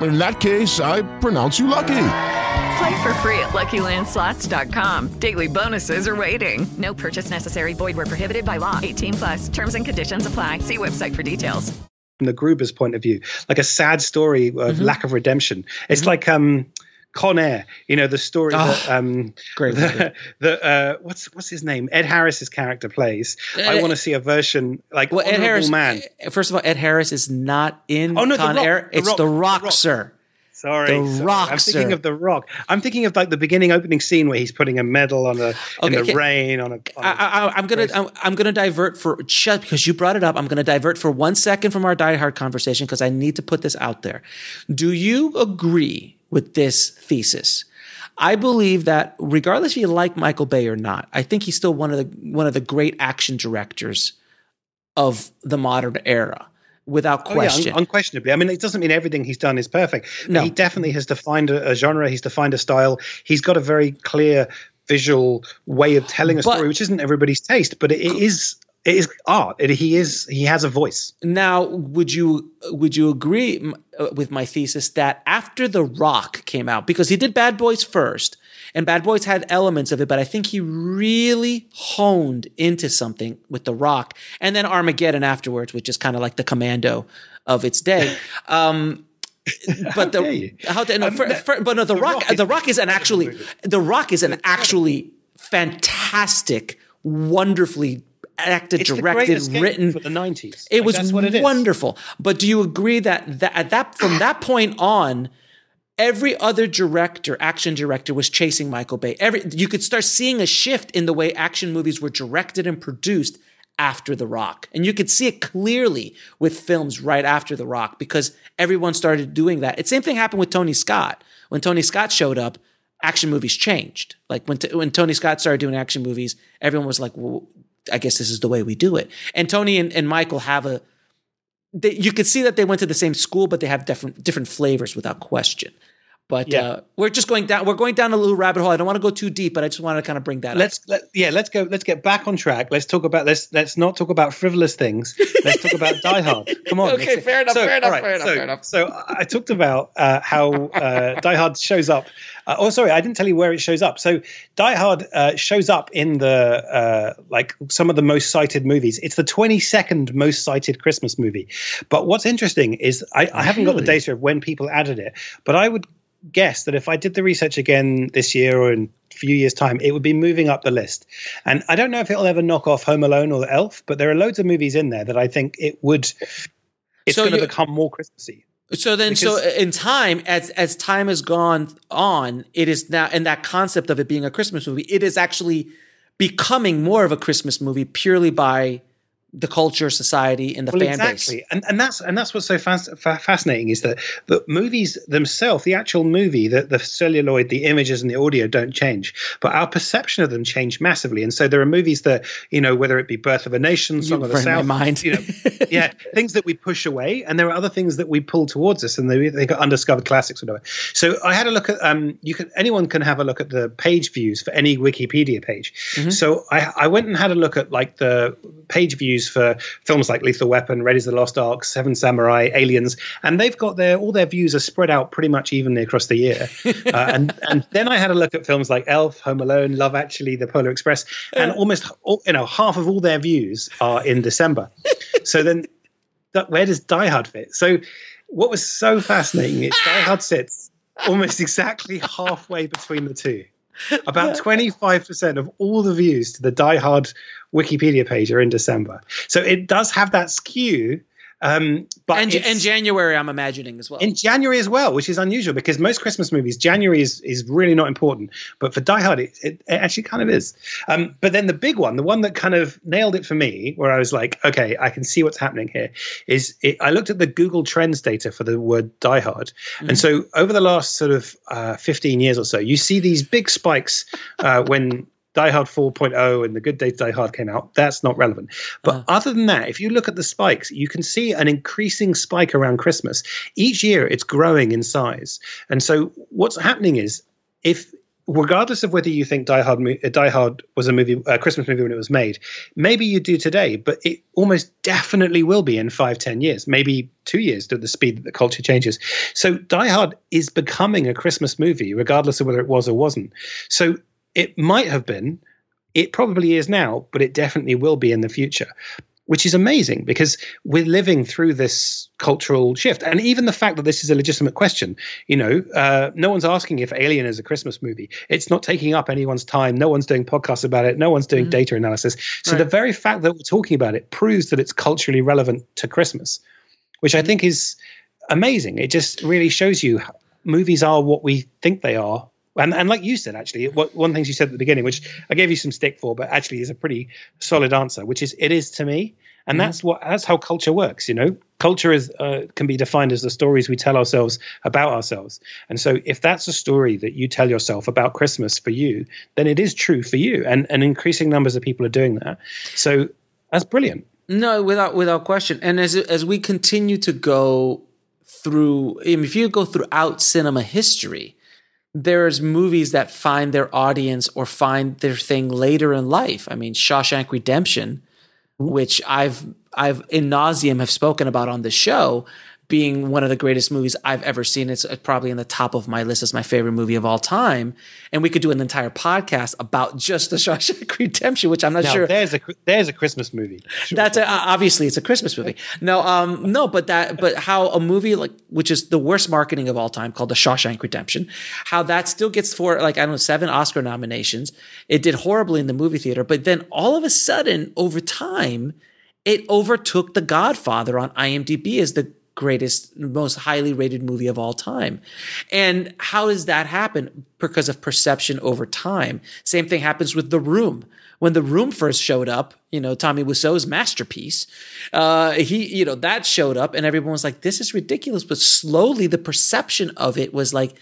In that case, I pronounce you lucky. Play for free at LuckyLandSlots.com. Daily bonuses are waiting. No purchase necessary. Void where prohibited by law. 18 plus. Terms and conditions apply. See website for details. from the Gruber's point of view, like a sad story of Mm-hmm. lack of redemption. It's like um, Con Air, you know, the story Oh, that um, great the, the uh, what's what's his name? Ed Harris's character plays. I Uh, want to see a version like Well, Ed Harris, Man. eh, first of all, Ed Harris is not in Oh, no, The Con Rock, Air. The It's Rock, The The Rock, sir. Sorry, The sorry. Rock, I'm thinking of the Rock. I'm thinking of like the beginning opening scene where he's putting a medal on a in the okay. rain on a. On I, I, I'm gonna I'm, I'm gonna divert for just because you brought it up. I'm gonna divert for one second from our Die Hard conversation because I need to put this out there. Do you agree with this thesis? I believe that regardless if you like Michael Bay or not, I think he's still one of the one of the great action directors of the modern era, without Oh, yeah, question. un- unquestionably. I mean, it doesn't mean everything he's done is perfect. No. He definitely has defined a, a genre. He's defined a style. He's got a very clear visual way of telling a But- story, which isn't everybody's taste, but it, it is it is art. It, he is he has a voice. Now, would you would you agree m- uh, with my thesis that after The Rock came out, because he did Bad Boys first, and Bad Boys had elements of it, but I think he really honed into something with The Rock, and then Armageddon afterwards, which is kind of like the Commando of its day. Um, but the how the, no, for, for, but no, the, Rock, the Rock is an actually the Rock is an actually fantastic, wonderfully acted, It's directed, written for the 90s. It Like, was it is. wonderful. But do you agree that, that at that from that point on, every other director, action director, was chasing Michael Bay. Every you could start seeing a shift in the way action movies were directed and produced after The Rock, and you could see it clearly with films right after The Rock because everyone started doing that. It same thing happened with Tony Scott when Tony Scott showed up. Action movies changed. Like when t- when Tony Scott started doing action movies, everyone was like, "Well, I guess this is the way we do it." And Tony and, and Michael have a they, you could see that they went to the same school, but they have different different flavors without question. But Yeah. uh, we're just going down. We're going down a little rabbit hole. I don't want to go too deep, but I just want to kind of bring that up. Let's let, yeah, let's go. Let's get back on track. Let's talk about let's let's not talk about frivolous things. Let's talk about Die Hard. Come on. Okay, fair enough, fair enough, all fair enough, so, fair enough. So I talked about uh, how uh, Die Hard shows up. Uh, oh, sorry, I didn't tell you where it shows up. So Die Hard uh, shows up in the uh, like some of the most cited movies. It's the twenty second most cited Christmas movie. But what's interesting is I, I haven't got the data of when people added it, but I would guess that if I did the research again this year or in a few years' time, it would be moving up the list. And I don't know if it'll ever knock off Home Alone or Elf, but there are loads of movies in there that I think it would. It's So going to become more Christmassy. So then, so in time, as as time has gone on, it is now, and that concept of it being a Christmas movie, it is actually becoming more of a Christmas movie purely by the culture, society, and the well, fan exactly, base. and and that's and that's what's so fas- fascinating is that the movies themselves, the actual movie, the, the celluloid, the images, and the audio don't change, but our perception of them change massively. And so there are movies that you know, whether it be Birth of a Nation, Song of the South, mind. you know, yeah, things that we push away, and there are other things that we pull towards us, and they they got undiscovered classics or whatever. So I had a look at um, you can anyone can have a look at the page views for any Wikipedia page. So I I went and had a look at like the page views for films like Lethal Weapon, Raiders of the Lost Ark, Seven Samurai, Aliens, and they've got their all their views are spread out pretty much evenly across the year. uh, and and then I had a look at films like Elf, Home Alone, Love Actually, The Polar Express, and almost all, you know half of all their views are in December. so then, that, where does Die Hard fit? So what was so fascinating is Die Hard sits almost exactly halfway between the two. About 25% of all the views to the Die Hard Wikipedia page are in December. So it does have that skew. Um, but and, January, I'm imagining as well. in January as well, which is unusual because most Christmas movies, January is, is really not important. But for Die Hard, it, it, it actually kind of is. Um, but then the big one, the one that kind of nailed it for me, where I was like, okay, I can see what's happening here, is it, I looked at the Google Trends data for the word Die Hard. And so over the last sort of uh, 15 years or so, you see these big spikes uh, when Die Hard 4.0 and The Good Day to Die Hard came out. That's not relevant. But other than that, if you look at the spikes, you can see an increasing spike around Christmas. Each year it's growing in size. And so what's happening is if regardless of whether you think Die Hard, uh, Die Hard was a movie, a Christmas movie when it was made, maybe you do today, but it almost definitely will be in five, ten years, maybe two years to the speed that the culture changes. So Die Hard is becoming a Christmas movie, regardless of whether it was or wasn't. So it might have been, it probably is now, but it definitely will be in the future. Which is amazing because we're living through this cultural shift, and even the fact that this is a legitimate question. You know, uh, no one's asking if Alien is a Christmas movie. It's not taking up anyone's time. No one's doing podcasts about it. No one's doing data analysis. So the very fact that we're talking about it proves that it's culturally relevant to Christmas, which I think is amazing. It just really shows you movies are what we think they are. And, and like you said, actually, what, one of the things you said at the beginning, which I gave you some stick for, but actually is a pretty solid answer, which is it is to me, and that's what that's how culture works. You know, culture is uh, can be defined as the stories we tell ourselves about ourselves. And so, if that's a story that you tell yourself about Christmas for you, then it is true for you, and and increasing numbers of people are doing that. So that's brilliant. No, without without question. And as as we continue to go through, if you go throughout cinema history, there's movies that find their audience or find their thing later in life. I mean, Shawshank Redemption mm-hmm. which I've I've in nauseum have spoken about on the show, being one of the greatest movies I've ever seen. It's probably in the top of my list as my favorite movie of all time. And we could do an entire podcast about just the Shawshank Redemption, which I'm not now, sure. There's a there's a Christmas movie. Sure. That's a, obviously it's a Christmas movie. No, um, no, but that but how a movie like which is the worst marketing of all time called The Shawshank Redemption, how that still gets for like I don't know seven Oscar nominations. It did horribly in the movie theater, but then all of a sudden over time. It overtook The Godfather on IMDb as the greatest, most highly rated movie of all time. And how does that happen? Because of perception over time. Same thing happens with The Room. When The Room first showed up, you know, Tommy Wiseau's masterpiece, uh, he, you know, that showed up and everyone was like, this is ridiculous. But slowly the perception of it was like,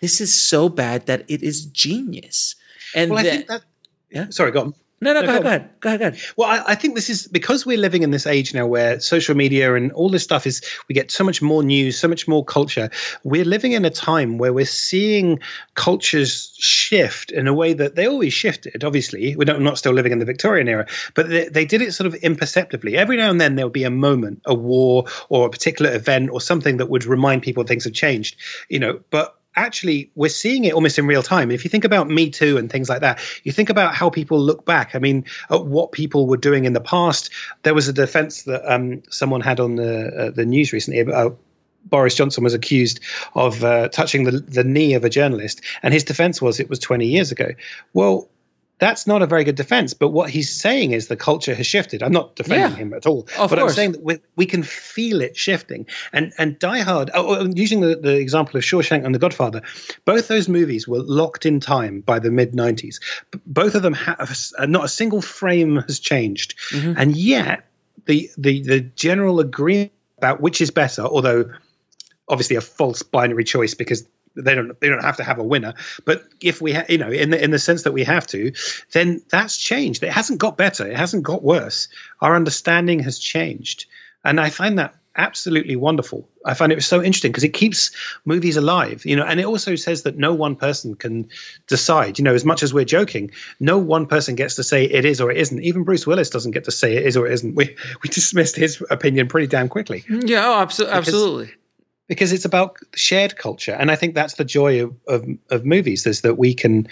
this is so bad that it is genius. And well, I then, think that, yeah. Sorry, go on. No, no, go, ahead, go ahead. Go ahead. Go ahead. Well, I, I, think this is because we're living in this age now where social media and all this stuff is, we get so much more news, so much more culture. We're living in a time where we're seeing cultures shift in a way that they always shifted. Obviously, we're not, not still living in the Victorian era, but they, they did it sort of imperceptibly. Every now and then there'll be a moment, a war or a particular event or something that would remind people things have changed, you know, but actually we're seeing it almost in real time. If you think about Me Too and things like that, you think about how people look back. I mean, at what people were doing in the past. There was a defense that um, someone had on the uh, the news recently about. Boris Johnson was accused of uh, touching the, the knee of a journalist, and his defense was it was 20 years ago. Well, that's not a very good defense. But what he's saying is the culture has shifted. I'm not defending Yeah. him at all, but I'm saying that we, we can feel it shifting. And and Die Hard, oh, oh, using the, the example of Shawshank and The Godfather, both those movies were locked in time by the mid 90s. Both of them have uh, not a single frame has changed, and yet the the the general agreement about which is better, although obviously a false binary choice because they don't they don't have to have a winner. But if we ha- you know in the in the sense that we have to then that's changed. It hasn't got better. It hasn't got worse. Our understanding has changed. And i find that absolutely wonderful. I find it so interesting because it keeps movies alive you know and it also says that no one person can decide you know as much as we're joking no one person gets to say it is or it isn't. Even bruce willis doesn't get to say it is or it isn't. We we dismissed his opinion pretty damn quickly. Yeah, oh, abso- absolutely. Because it's about shared culture. And i think that's the joy of, of, of movies is that we can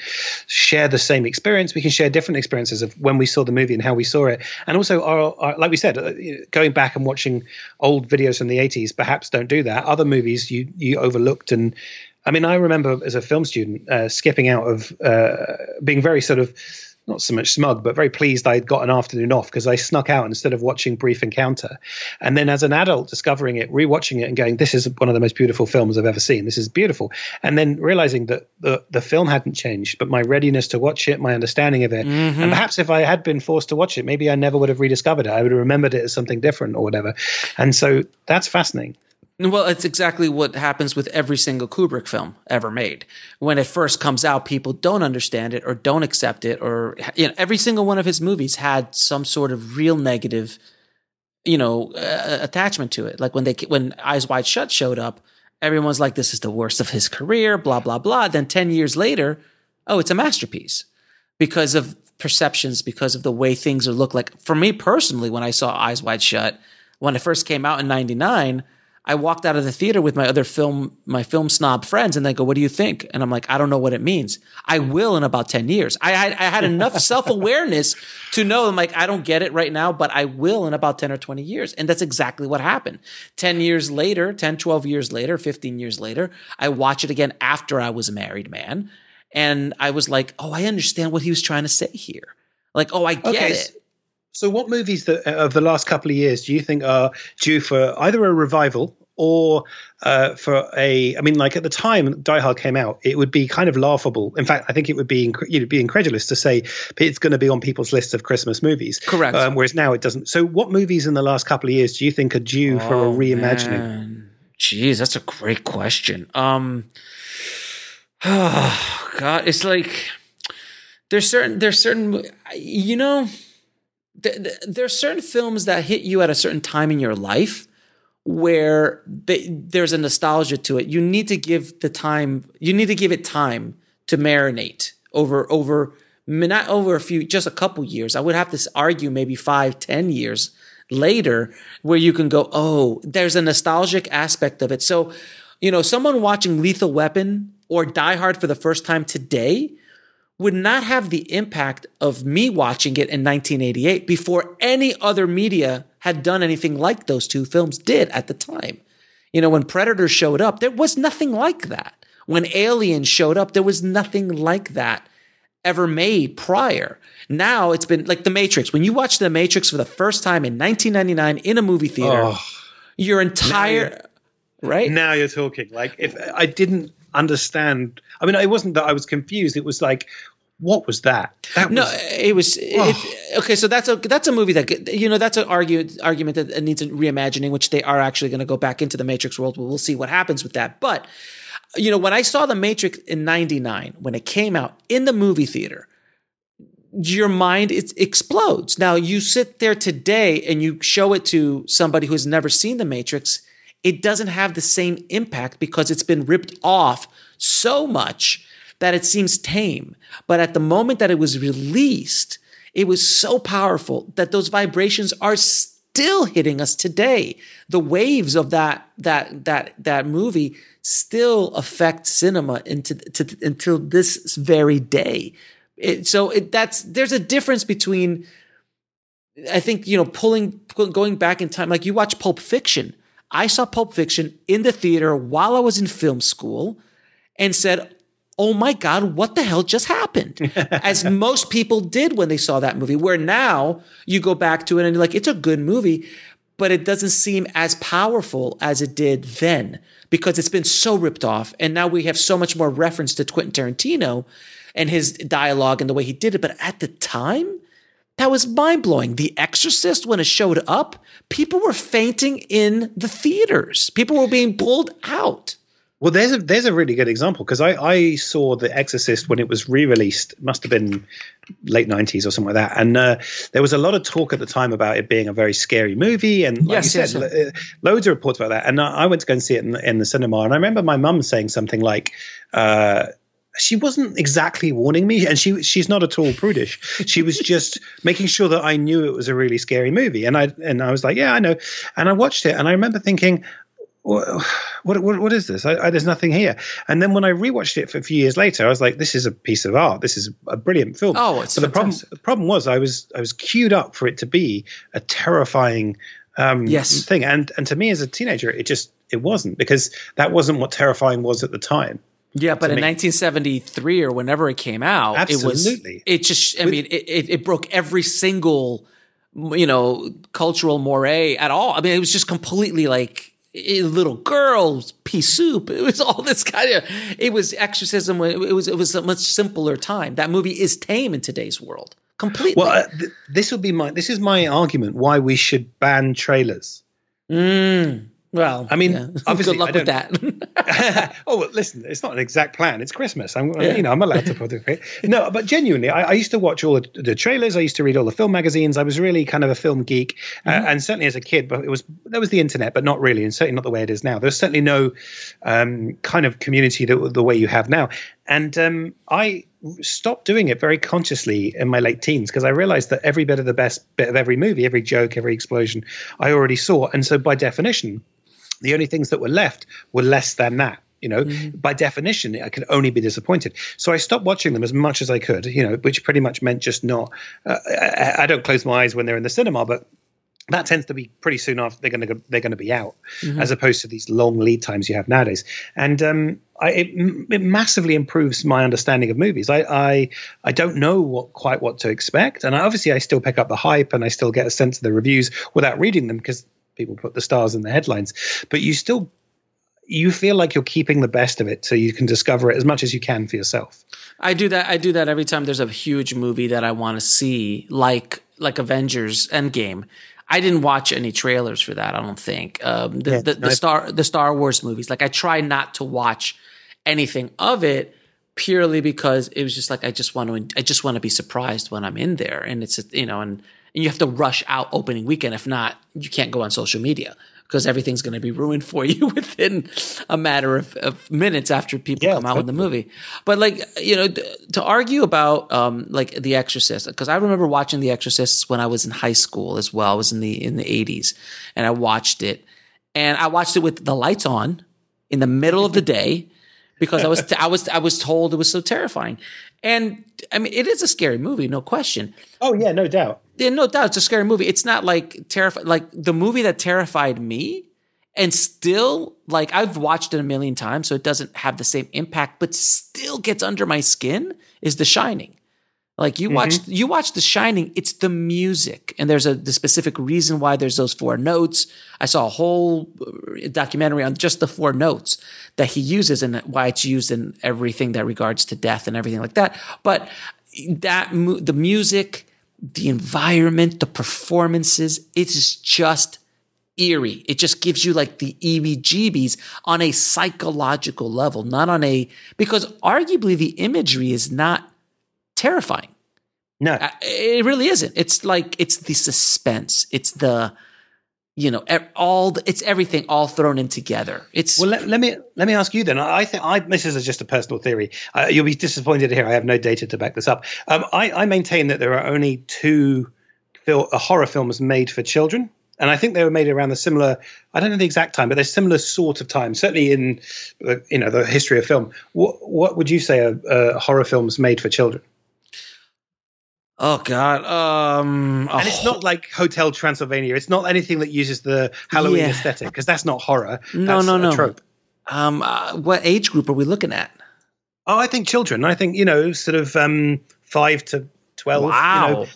share the same experience. We can share different experiences of when we saw the movie and how we saw it. And also our, our like we said uh, going back and watching old videos from the 80s perhaps don't do that. Other movies you you overlooked and i mean i remember as a film student uh, skipping out of uh, being very sort of not so much smug, but very pleased I'd got an afternoon off because I snuck out instead of watching Brief Encounter. And then as an adult, discovering it, rewatching it, and going, "This is one of the most beautiful films I've ever seen. This is beautiful." And then realizing that the the film hadn't changed, but my readiness to watch it, my understanding of it, Mhm. and perhaps if I had been forced to watch it, maybe I never would have rediscovered it. I would have remembered it as something different or whatever. And so that's fascinating. Well, it's exactly what happens with every single Kubrick film ever made. When it first comes out, people don't understand it or don't accept it, or you know, every single one of his movies had some sort of real negative, you know, uh, attachment to it. Like when they when Eyes Wide Shut showed up, everyone's like, "This is the worst of his career." Blah blah blah. Then ten years later, oh, it's a masterpiece because of perceptions, because of the way things are look like. For me personally, when I saw Eyes Wide Shut, when it first came out in '99, I walked out of the theater with my other film, my film snob friends, and they go, "What do you think?" And I'm like, "I don't know what it means. I hmm. will in about ten years." I I, I had enough self awareness to know I'm like, I don't get it right now, but I will in about ten or twenty years, and that's exactly what happened. Ten years later, 10, 12 years later, fifteen years later, I watch it again after I was a married man, and I was like, "Oh, I understand what he was trying to say here." Like, oh, I get Okay, it. So, what movies that of the last couple of years do you think are due for either a revival or uh, for a? I mean, like at the time Die Hard came out, it would be kind of laughable. In fact, I think it would be inc- you'd be incredulous to say it's going to be on people's list of Christmas movies. Correct. Um, whereas now it doesn't. So, what movies in the last couple of years do you think are due for a Oh, reimagining? man. Jeez, that's a great question. Um, oh God, it's like there's certain there's certain you know th- th- there's certain films that hit you at a certain time in your life where they, there's a nostalgia to it. You need to give the time. You need to give it time to marinate over over not over a few, just a couple years. I would have to argue maybe five, ten years later, where you can go, oh, there's a nostalgic aspect of it. So, you know, someone watching Lethal Weapon or Die Hard for the first time today would not have the impact of me watching it in 1988 before any other media had done anything like those two films did at the time. You know, when Predator showed up, there was nothing like that. When Alien showed up, there was nothing like that ever made prior. Now it's been like The Matrix. When you watch The Matrix for the first time in 1999 in a movie theater, Oh. your entire Now right now you're talking. Like if I didn't understand, I mean, it wasn't that I was confused. It was like, what was that? That no, was it was it, oh. okay. So that's a that's a movie that you know that's an argue, argument that needs a reimagining, which they are actually going to go back into the Matrix world. We'll see what happens with that. But you know, when I saw the Matrix in '99 when it came out in the movie theater, your mind it explodes. Now you sit there today and you show it to somebody who's never seen the Matrix, it doesn't have the same impact because it's been ripped off so much that it seems tame. But at the moment that it was released, it was so powerful that those vibrations are still hitting us today. The waves of that that that that movie still affect cinema into to, until this very day. It, so it, that's there's a difference between I think you know pulling going back in time like you watch Pulp Fiction. I saw Pulp Fiction in the theater while I was in film school and said, "Oh my god, what the hell just happened?" As most people did when they saw that movie. Where now you go back to it and you're like, "It's a good movie." But it doesn't seem as powerful as it did then because it's been so ripped off. And now we have so much more reference to Quentin Tarantino and his dialogue and the way he did it. But at the time, that was mind blowing. The Exorcist, when it showed up, people were fainting in the theaters. People were being pulled out. Well, there's a there's a really good example because I, I saw The Exorcist when it was re-released. Must have been late '90s or something like that. And uh, there was a lot of talk at the time about it being a very scary movie, and like Yes, you yes, said, lo- uh, loads of reports about that. And I I went to go and see it in, in the cinema, and I remember my mum saying something like. Uh, she wasn't exactly warning me, and she she's not at all prudish. She was just making sure that I knew it was a really scary movie, and I and I was like, yeah, I know. And I watched it, and I remember thinking, what what what, is this? I, I, there's nothing here. And then when I rewatched it for a few years later, I was like, this is a piece of art. This is a brilliant film. Oh, it's but the problem fantastic. the problem was I was I was queued up for it to be a terrifying um, Yes. thing, and and to me as a teenager, it just it wasn't because that wasn't what terrifying was at the time. Yeah, but in me. 1973 or whenever it came out, it was it just. I mean, it, it, it broke every single you know cultural moray at all. I mean, it was just completely like little girls pea soup. It was all this kind of. It was exorcism. It was it was a much simpler time. That movie is tame in today's world. Completely. Well, uh, th- this would be my this is my argument why we should ban trailers. Mm, well, I mean, yeah. obviously, good luck I with that. oh, well, listen, it's not an exact plan. It's Christmas. I'm, Yeah. you know, I'm allowed to participate. No, but genuinely, I, I used to watch all the, the trailers. I used to read all the film magazines. I was really kind of a film geek, uh, and certainly as a kid. But it was there was the internet, but not really, and certainly not the way it is now. There's certainly no um, kind of community that, the way you have now. And um, I stopped doing it very consciously in my late teens because I realized that every bit of the best bit of every movie, every joke, every explosion, I already saw, and so by definition the only things that were left were less than that you know? By definition i could only be disappointed. So i stopped watching them as much as i could you know which pretty much meant just not uh, I, I don't close my eyes when they're in the cinema but that tends to be pretty soon after they're going to they're going to be out Mhm. as opposed to these long lead times you have nowadays. And um I, it, it massively improves my understanding of movies. I, I I don't know what quite what to expect, and I, obviously I still pick up the hype and I still get a sense of the reviews without reading them because people put the stars in the headlines. But you still you feel like you're keeping the best of it, so you can discover it as much as you can for yourself. I do that. I do that every time there's a huge movie that I want to see, like like Avengers Endgame. I didn't watch any trailers for that. I don't think um, the, Yeah, the, the Star the Star Wars movies. Like I try not to watch anything of it purely because it was just like I just want to I just want to be surprised when I'm in there, and it's you know and and you have to rush out opening weekend. If not, you can't go on social media because everything's going to be ruined for you within a matter of, of minutes after people come out with the movie. But like you know, to argue about um, like The Exorcist, because I remember watching The Exorcist when I was in high school as well. I was in the in the eighties, and I watched it, and I watched it with the lights on in the middle of the day because I was I was I was told it was so terrifying. And I mean, it is a scary movie, no question. Oh yeah, no doubt. Yeah, no doubt, it's a scary movie. It's not like terrified. Like the movie that terrified me, and still, like I've watched it a million times, so it doesn't have the same impact, but still gets under my skin. Is The Shining. Like you watch, Mhm. you watch The Shining. It's the music, and there's a the specific reason why there's those four notes. I saw a whole uh, documentary on just the four notes that he uses and why it's used in everything that regards to death and everything like that. But that the music, the environment, the performances, it's just eerie. It just gives you like the EBGBs on a psychological level, not on a because arguably the imagery is not terrifying. No, it really isn't. It's like it's the suspense. It's the you know all the, it's everything all thrown in together. It's well. Let, let me let me ask you then. I think I this is just a personal theory. Uh, you'll be disappointed to hear I have no data to back this up. Um, I, I maintain that there are only two fil- uh, horror films made for children. And I think they were made around the similar. I don't know the exact time, but they're similar sort of time. Certainly in, uh, you know, the history of film. What what would you say are uh, horror films made for children? Oh god. Um, and it's not like Hotel Transylvania. It's not anything that uses the Halloween Yeah. aesthetic because that's not horror. no, That's no, a no. trope. Um, uh, what age group are we looking at? Oh, I think children. I think you know, sort of um, five to twelve. Wow. You know.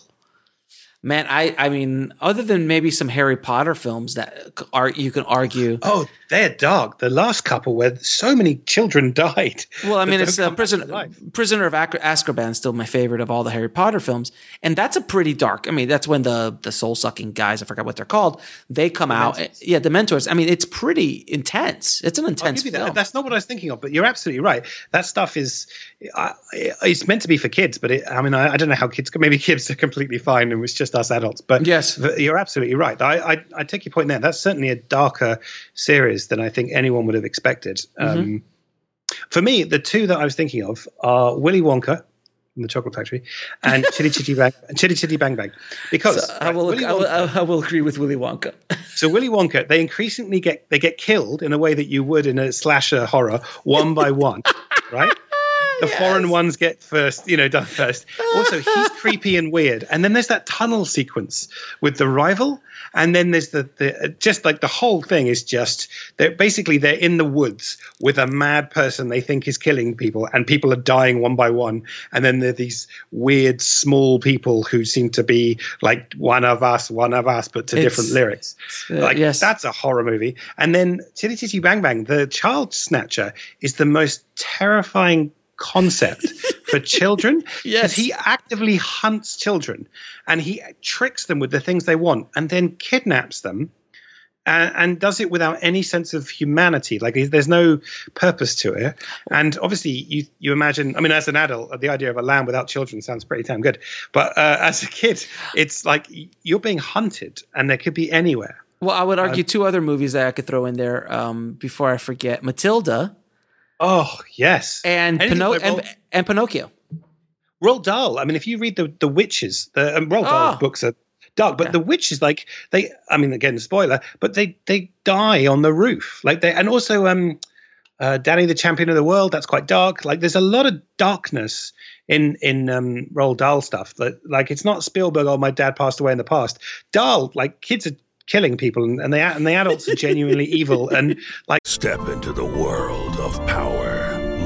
Man, I I mean, other than maybe some Harry Potter films that are you can argue. Oh, they're dark. The last couple where so many children died. Well, I mean, it's uh, Prisoner. Prisoner of Ac- Azkaban still my favorite of all the Harry Potter films, and that's a pretty dark. I mean, that's when the the soul sucking guys, I forgot what they're called, they come out. Yeah, Dementors. I mean, it's pretty intense. It's an intense you that. film. That's not what I was thinking of, but you're absolutely right. That stuff is, I it's meant to be for kids, but it, I mean, I, I don't know how kids. Maybe kids are completely fine, and it's just us adults. But yes, you're absolutely right. I, I, I take your point there. That's certainly a darker series than I think anyone would have expected. Um, Mhm. for me, the two that I was thinking of are Willy Wonka. From the Chocolate Factory and Chitty Chitty Bang, Chitty Chitty Bang Bang, because So I will, I will, Wonka- I will agree with Willy Wonka. so Willy Wonka, they increasingly get they get killed in a way that you would in a slasher horror, one by one, right? The foreign ones get first, you know, done first. Also, he's creepy and weird. And then there's that tunnel sequence with the rival, and then there's the the just like the whole thing is just they're basically they're in the woods with a mad person they think is killing people, and people are dying one by one. And then there are these weird small people who seem to be like one of us, one of us, but to It's- different lyrics. uh, like yes. that's a horror movie. And then Chitty Chitty Bang Bang, the child snatcher, is the most terrifying concept for children. Yes. he actively hunts children and he tricks them with the things they want and then kidnaps them. And, and does it without any sense of humanity. Like there's no purpose to it. And obviously, you you imagine. I mean, as an adult, the idea of a land without children sounds pretty damn good. But uh, as a kid, it's like you're being hunted, and there could be anywhere. Well, I would argue Uh, two other movies that I could throw in there um, before I forget: Matilda Oh yes, and, Pino- where Roald- and, and Pinocchio. Roald Dahl. I mean, if you read the the witches, the um, Roald Dahl's Oh. books are dark, but the witches, like they, I mean, again, spoiler, but they they die on the roof, like they, and also um, uh, Danny the Champion of the World. That's quite dark. Like there's a lot of darkness in in um, Roald Dahl stuff. That like it's not Spielberg. Oh, my dad passed away in the past. Dahl, like kids are killing people, and, and they and the adults are genuinely evil, and like Step into the world of power,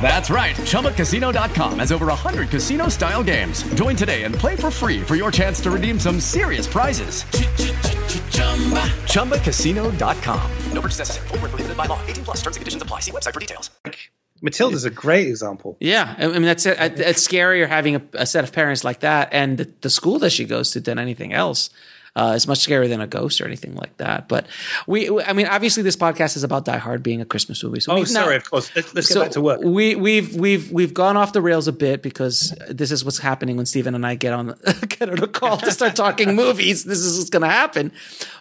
That's right. ChumbaCasino.com has over 100 casino style games. Join today and play for free for your chance to redeem some serious prizes. ChumbaCasino.com. No purchase necessary. Full prohibited by law. 18 plus terms and conditions apply. See website for details. Matilda's a great example. Yeah. I mean, that's it. It's scarier having a, a set of parents like that and the, the school that she goes to than anything else. Uh, it's much scarier than a ghost or anything like that. But we, I mean, obviously, this podcast is about Die Hard being a Christmas movie. So oh, sorry, now, of course. Let's, let's so get back to work. We, we've we've we've gone off the rails a bit because this is what's happening when Stephen and I get on get on a call to start talking movies. This is what's going to happen.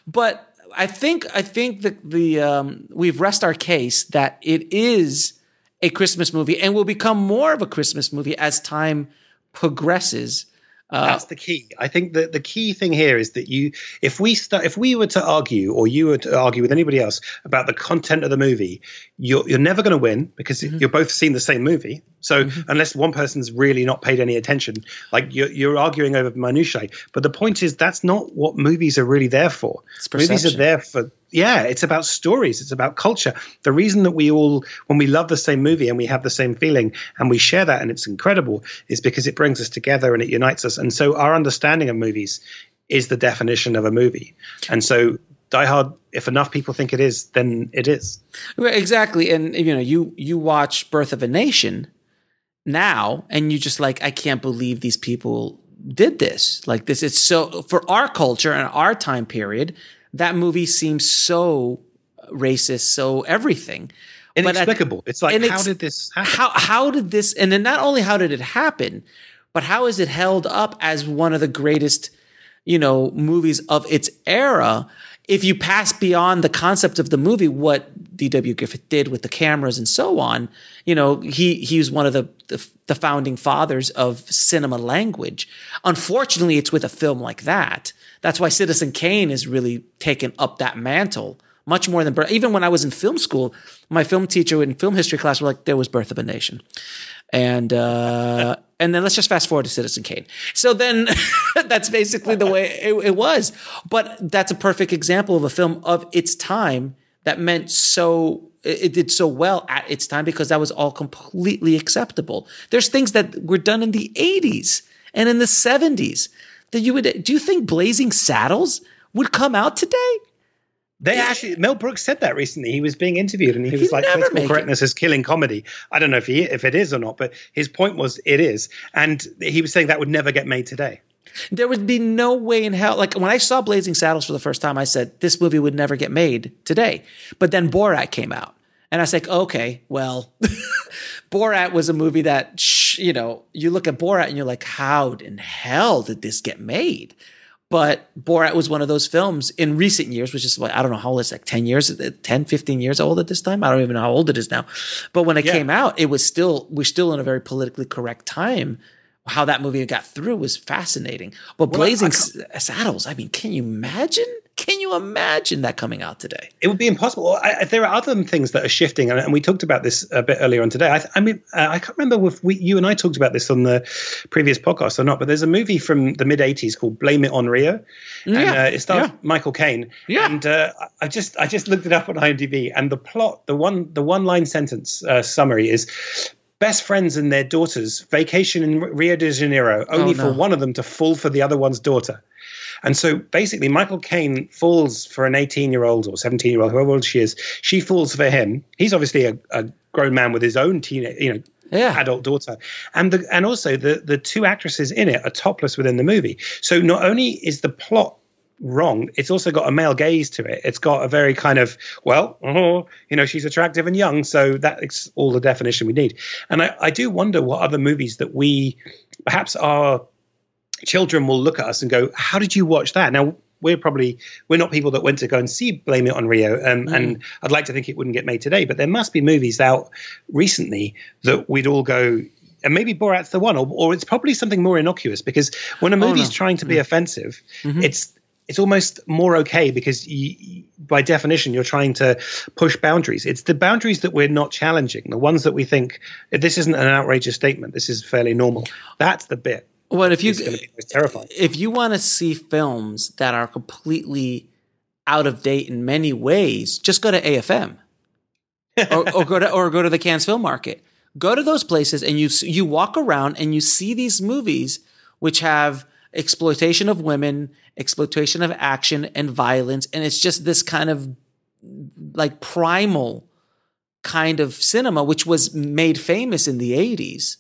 But I think I think that the um, we've rest our case that it is a Christmas movie and will become more of a Christmas movie as time progresses. That's the key. I think that the key thing here is that you, if we start, if we were to argue, or you were to argue with anybody else about the content of the movie, you're you're never going to win because mm-hmm. you're both seeing the same movie. So mm-hmm. unless one person's really not paid any attention, like you're you're arguing over minutiae. But the point is that's not what movies are really there for. Movies are there for yeah, it's about stories. It's about culture. The reason that we all, when we love the same movie and we have the same feeling and we share that and it's incredible, is because it brings us together and it unites us. And so our understanding of movies is the definition of a movie. And so Die Hard, if enough people think it is, then it is. Exactly. And you know, you you watch Birth of a Nation now and you just like, I can't believe these people did this. Like this, it's so for our culture and our time period that movie seems so racist, so everything. Inexplicable. At, it's like, inex- how did this happen? How, how did this, and then not only how did it happen, but how is it held up as one of the greatest, you know, movies of its era? If you pass beyond the concept of the movie, what D.W. Griffith did with the cameras and so on, you know, he he was one of the, the, the founding fathers of cinema language. Unfortunately, it's with a film like that that's why Citizen Kane is really taken up that mantle much more than Birth. Even when I was in film school, my film teacher in film history class were like, "There was Birth of a Nation," and uh, and then let's just fast forward to Citizen Kane. So then that's basically the way it, it was. But that's a perfect example of a film of its time that meant so it did so well at its time because that was all completely acceptable. There's things that were done in the 80s and in the 70s that you would do you think Blazing Saddles would come out today? They actually Mel Brooks said that recently. He was being interviewed and he, was like political correctness it. is killing comedy. I don't know if he if it is or not, but his point was it is. And he was saying that would never get made today. There would be no way in hell. Like when I saw Blazing Saddles for the first time, I said this movie would never get made today. But then Borat came out. And I was like, okay, well, Borat was a movie that, you know, you look at Borat and you're like, how in hell did this get made? But Borat was one of those films in recent years, which is, I don't know how old it's like 10 years, uh, 10, 15 years old at this time. I don't even know how old it is now. But when it yeah. came out, it was still, we're still in a very politically correct time. How that movie got through was fascinating. But well, Blazing I, Saddles, I mean, can you imagine? Can you imagine that coming out today? It would be impossible. I, there are other things that are shifting, and, we talked about this a bit earlier on today. I, I mean, uh, I can't remember if we, you and I talked about this on the previous podcast or not, but there's a movie from the mid '80s called "Blame It on Rio," and uh, it stars yeah. Michael Caine. Yeah, and uh, I just I just looked it up on IMDb, and the plot, the one the one line sentence uh, summary is best friends and their daughters vacation in Rio de Janeiro, only oh, no. for one of them to fall for the other one's daughter. And so basically, Michael Caine falls for an 18 year old or 17 year old, whoever old she is. She falls for him. He's obviously a, a grown man with his own teen, you know, yeah. adult daughter. And the and also the the two actresses in it are topless within the movie. So not only is the plot wrong, it's also got a male gaze to it. It's got a very kind of well, oh, you know, she's attractive and young, so that's all the definition we need. And I, I do wonder what other movies that we perhaps are children will look at us and go, "How did you watch that?" Now we're probably we're not people that went to go and see Blame It on Rio, um, mm. and I'd like to think it wouldn't get made today. But there must be movies out recently that we'd all go. And maybe Borat's the one, or, or it's probably something more innocuous because when a oh, movie's oh, no. trying to be mm. offensive, mm-hmm. it's it's almost more okay because you, by definition you're trying to push boundaries it's the boundaries that we're not challenging the ones that we think this isn't an outrageous statement this is fairly normal that's the bit Well, if you is going to be terrifying. if you want to see films that are completely out of date in many ways, just go to AFM or, or go to or go to the Cannes Film Market. Go to those places and you you walk around and you see these movies which have exploitation of women, exploitation of action and violence, and it's just this kind of like primal kind of cinema which was made famous in the 80s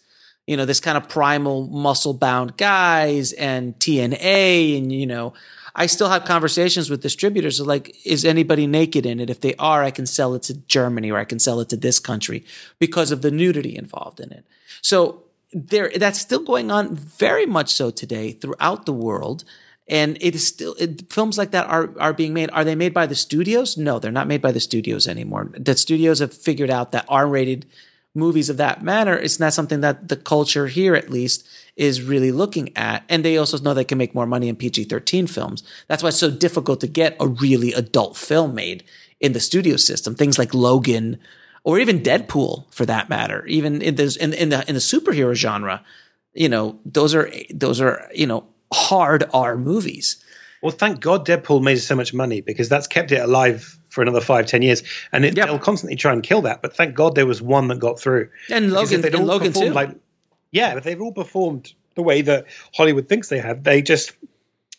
you know this kind of primal muscle bound guys and TNA and you know I still have conversations with distributors like is anybody naked in it if they are I can sell it to Germany or I can sell it to this country because of the nudity involved in it so there that's still going on very much so today throughout the world and it is still it, films like that are are being made. Are they made by the studios? No, they're not made by the studios anymore. The studios have figured out that R-rated movies of that manner is not something that the culture here, at least, is really looking at. And they also know they can make more money in PG-13 films. That's why it's so difficult to get a really adult film made in the studio system. Things like Logan, or even Deadpool, for that matter. Even in the in, in the in the superhero genre, you know, those are those are you know hard R movies. Well, thank God Deadpool made so much money because that's kept it alive for another five, ten years, and it, they'll constantly try and kill that. But thank God there was one that got through. And Logan- they'd and all Logan too. Like, yeah, but they've all performed the way that Hollywood thinks they have. They just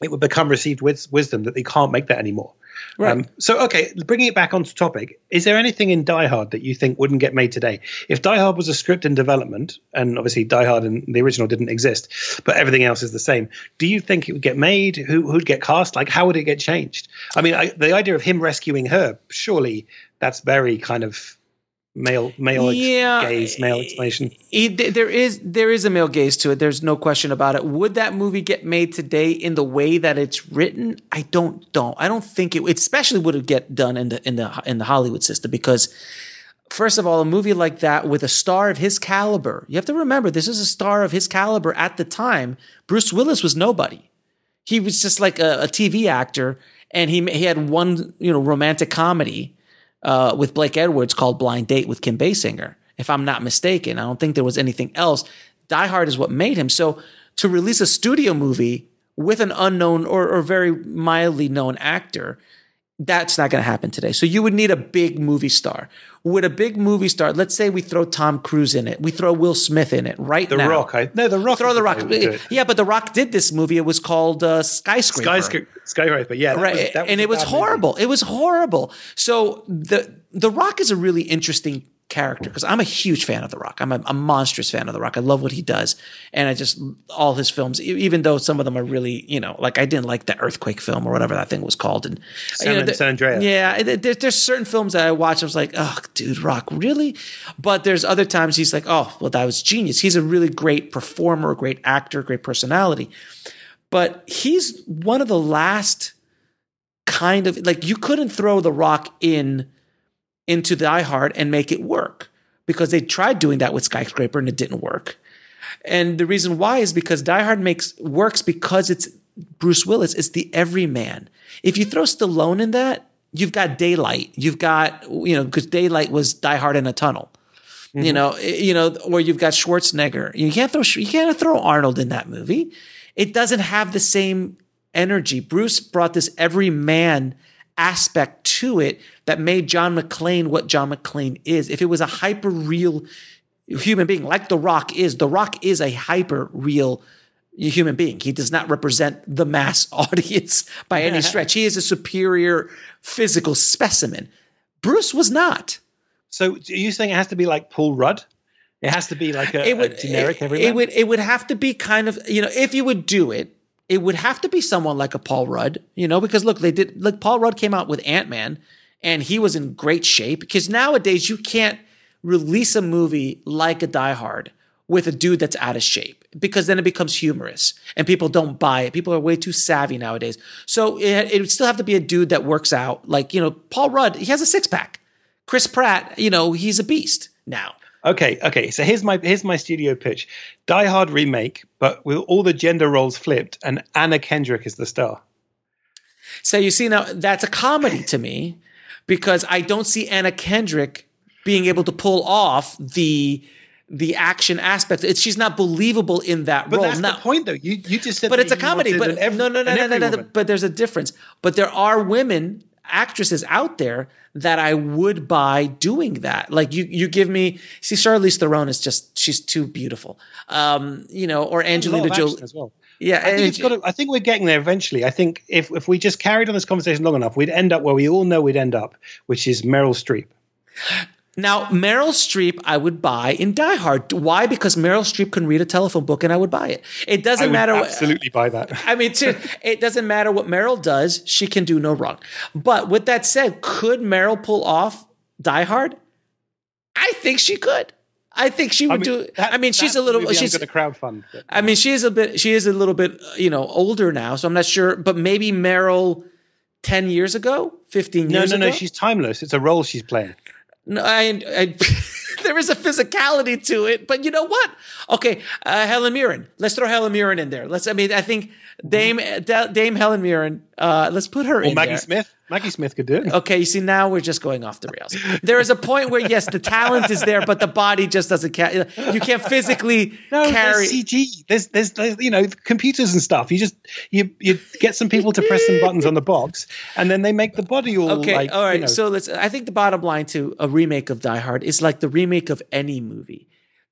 it would become received wis- wisdom that they can't make that anymore. Right. Um, so, okay, bringing it back onto topic, is there anything in Die Hard that you think wouldn't get made today? If Die Hard was a script in development, and obviously Die Hard and the original didn't exist, but everything else is the same, do you think it would get made? Who who'd get cast? Like, how would it get changed? I mean, I, the idea of him rescuing her, surely that's very kind of male male ex- Yeah. gaze, male explanation. It- there is there is a male gaze to it. There's no question about it. Would that movie get made today in the way that it's written? I don't don't. I don't think it. it especially would it get done in the in the in the Hollywood system because. First of all, a movie like that with a star of his caliber, you have to remember this is a star of his caliber at the time. Bruce Willis was nobody. He was just like a, a TV actor, and he he had one you know romantic comedy uh, with Blake Edwards called Blind Date with Kim Basinger, if I'm not mistaken. I don't think there was anything else. Die Hard is what made him. So to release a studio movie with an unknown or, or very mildly known actor, that's not going to happen today. So you would need a big movie star. Would a big movie star, let's say we throw Tom Cruise in it, we throw Will Smith in it right The now. Rock, I, no, The Rock. Throw The Rock. way to do it. Yeah, but The Rock did this movie. It was called uh, Skyscraper Skyscraper, Skyscraper, yeah, that right was- that and it was bad movie. horrible it was horrible so the the rock is a really interesting character because i'm a huge fan of the rock. I'm a, a monstrous fan of the rock. I love what he does. And i just all his films even though some of them are really you know like i didn't like the earthquake film or whatever that thing was called. And San- you know, Andreas. yeah there, there- there's certain films that i watch i was like oh dude rock really? But there's other times he's like oh well that was genius. He's a really great performer great actor great personality. But he's one of the last kind of like you couldn't throw the rock in into Die Hard and make it work because they tried doing that with Skyscraper and it didn't work. And the reason why is because Die Hard makes works because it's Bruce Willis. It's the everyman. If you throw Stallone in that, you've got Daylight. You've got you know because Daylight was Die Hard in a tunnel. You mm-hmm. know, eh, you know, or you've got Schwarzenegger. You can't throw you can't throw Arnold in that movie. It doesn't have the same energy. Bruce brought this everyman aspect to it that made John McClane what John McClane is. If it was a hyper real human being, like The Rock is, The Rock is a hyper real human being. He does not represent the mass audience by any stretch. He is a superior physical specimen. Bruce was not. So, are you saying it has to be like Paul Rudd? It has to be like a, it a generic it, everyman. it would it would have to be kind of you know if you would do it it would have to be someone like a Paul Rudd you know because look they did look Paul Rudd came out with Ant Man and he was in great shape because nowadays you can't release a movie like a Die Hard with a dude that's out of shape because then it becomes humorous and people don't buy it. People are way too savvy nowadays. So it, it would still have to be a dude that works out. Like, you know, Paul Rudd, he has a six pack. Chris Pratt, you know, he's a beast now. Okay, okay. So here's my here's my studio pitch: Die Hard remake, but with all the gender roles flipped, and Anna Kendrick is the star. So you see now that's a comedy to me because I don't see Anna Kendrick being able to pull off the the action aspect. It's she's not believable in that But role. that's Now- the point, though. You you just said, but it's a comedy. But every- no, no, no, no, no, every no. But there's a difference. But there are women actresses out there that I would buy doing that. Like you, you give me. See, Charlize Theron is just she's too beautiful. Um, you know, or There's a lot Angelina Jolie as well. Yeah, I think, it's got to, I think we're getting there eventually. I think if if we just carried on this conversation long enough, we'd end up where we all know we'd end up, which is Meryl Streep. Now, Meryl Streep, I would buy in Die Hard. Why? Because Meryl Streep can read a telephone book, and I would buy it. It doesn't matter. what- absolutely buy that. I mean, too, it doesn't matter what Meryl does; she can do no wrong. But with that said, could Meryl pull off Die Hard? I think she could. I think she would do. I mean, she's a little. She's going to crowdfund. but- I mean, she is a bit. She is a little bit, you know, older now. So I'm not sure. But maybe Meryl, ten years ago, fifteen No, years no, ago. no. She's timeless. It's a role she's playing. I, I there is a physicality to it, but you know what? Okay, uh, Helen Mirren. Let's throw Helen Mirren in there. Let's. I mean, I think Dame Dame Helen Mirren. Uh, let's put her Or in Maggie there. Smith. Maggie Smith could do it. Okay, you see now we're just going off the rails. There is a point where yes, the talent is there, but the body just doesn't. Ca- you can't physically No, carry. there's CG. There's, there's, there's, you know, computers and stuff. You just, you, you get some people to press some buttons on the box, and then they make the body all Okay, like. all right. you know- So let's. I think the bottom line to a remake of Die Hard is like the remake of any movie.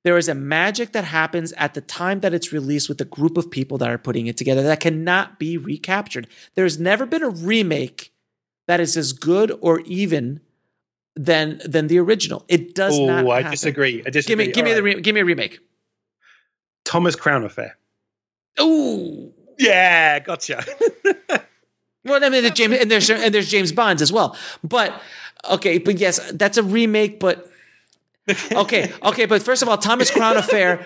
There is a magic that happens at the time that it's released with a group of people that are putting it together that cannot be recaptured. There's never been a remake that is as good or even than than the original. It does oh, not. Oh, I disagree. I Give me, give me All the, re- give me a remake. Thomas Crown Affair. Ooh, yeah, gotcha. Well, I mean, there's James and there's and there's James Bonds as well. But okay, but yes, that's a remake. But okay, okay. But first of all, Thomas Crown Affair,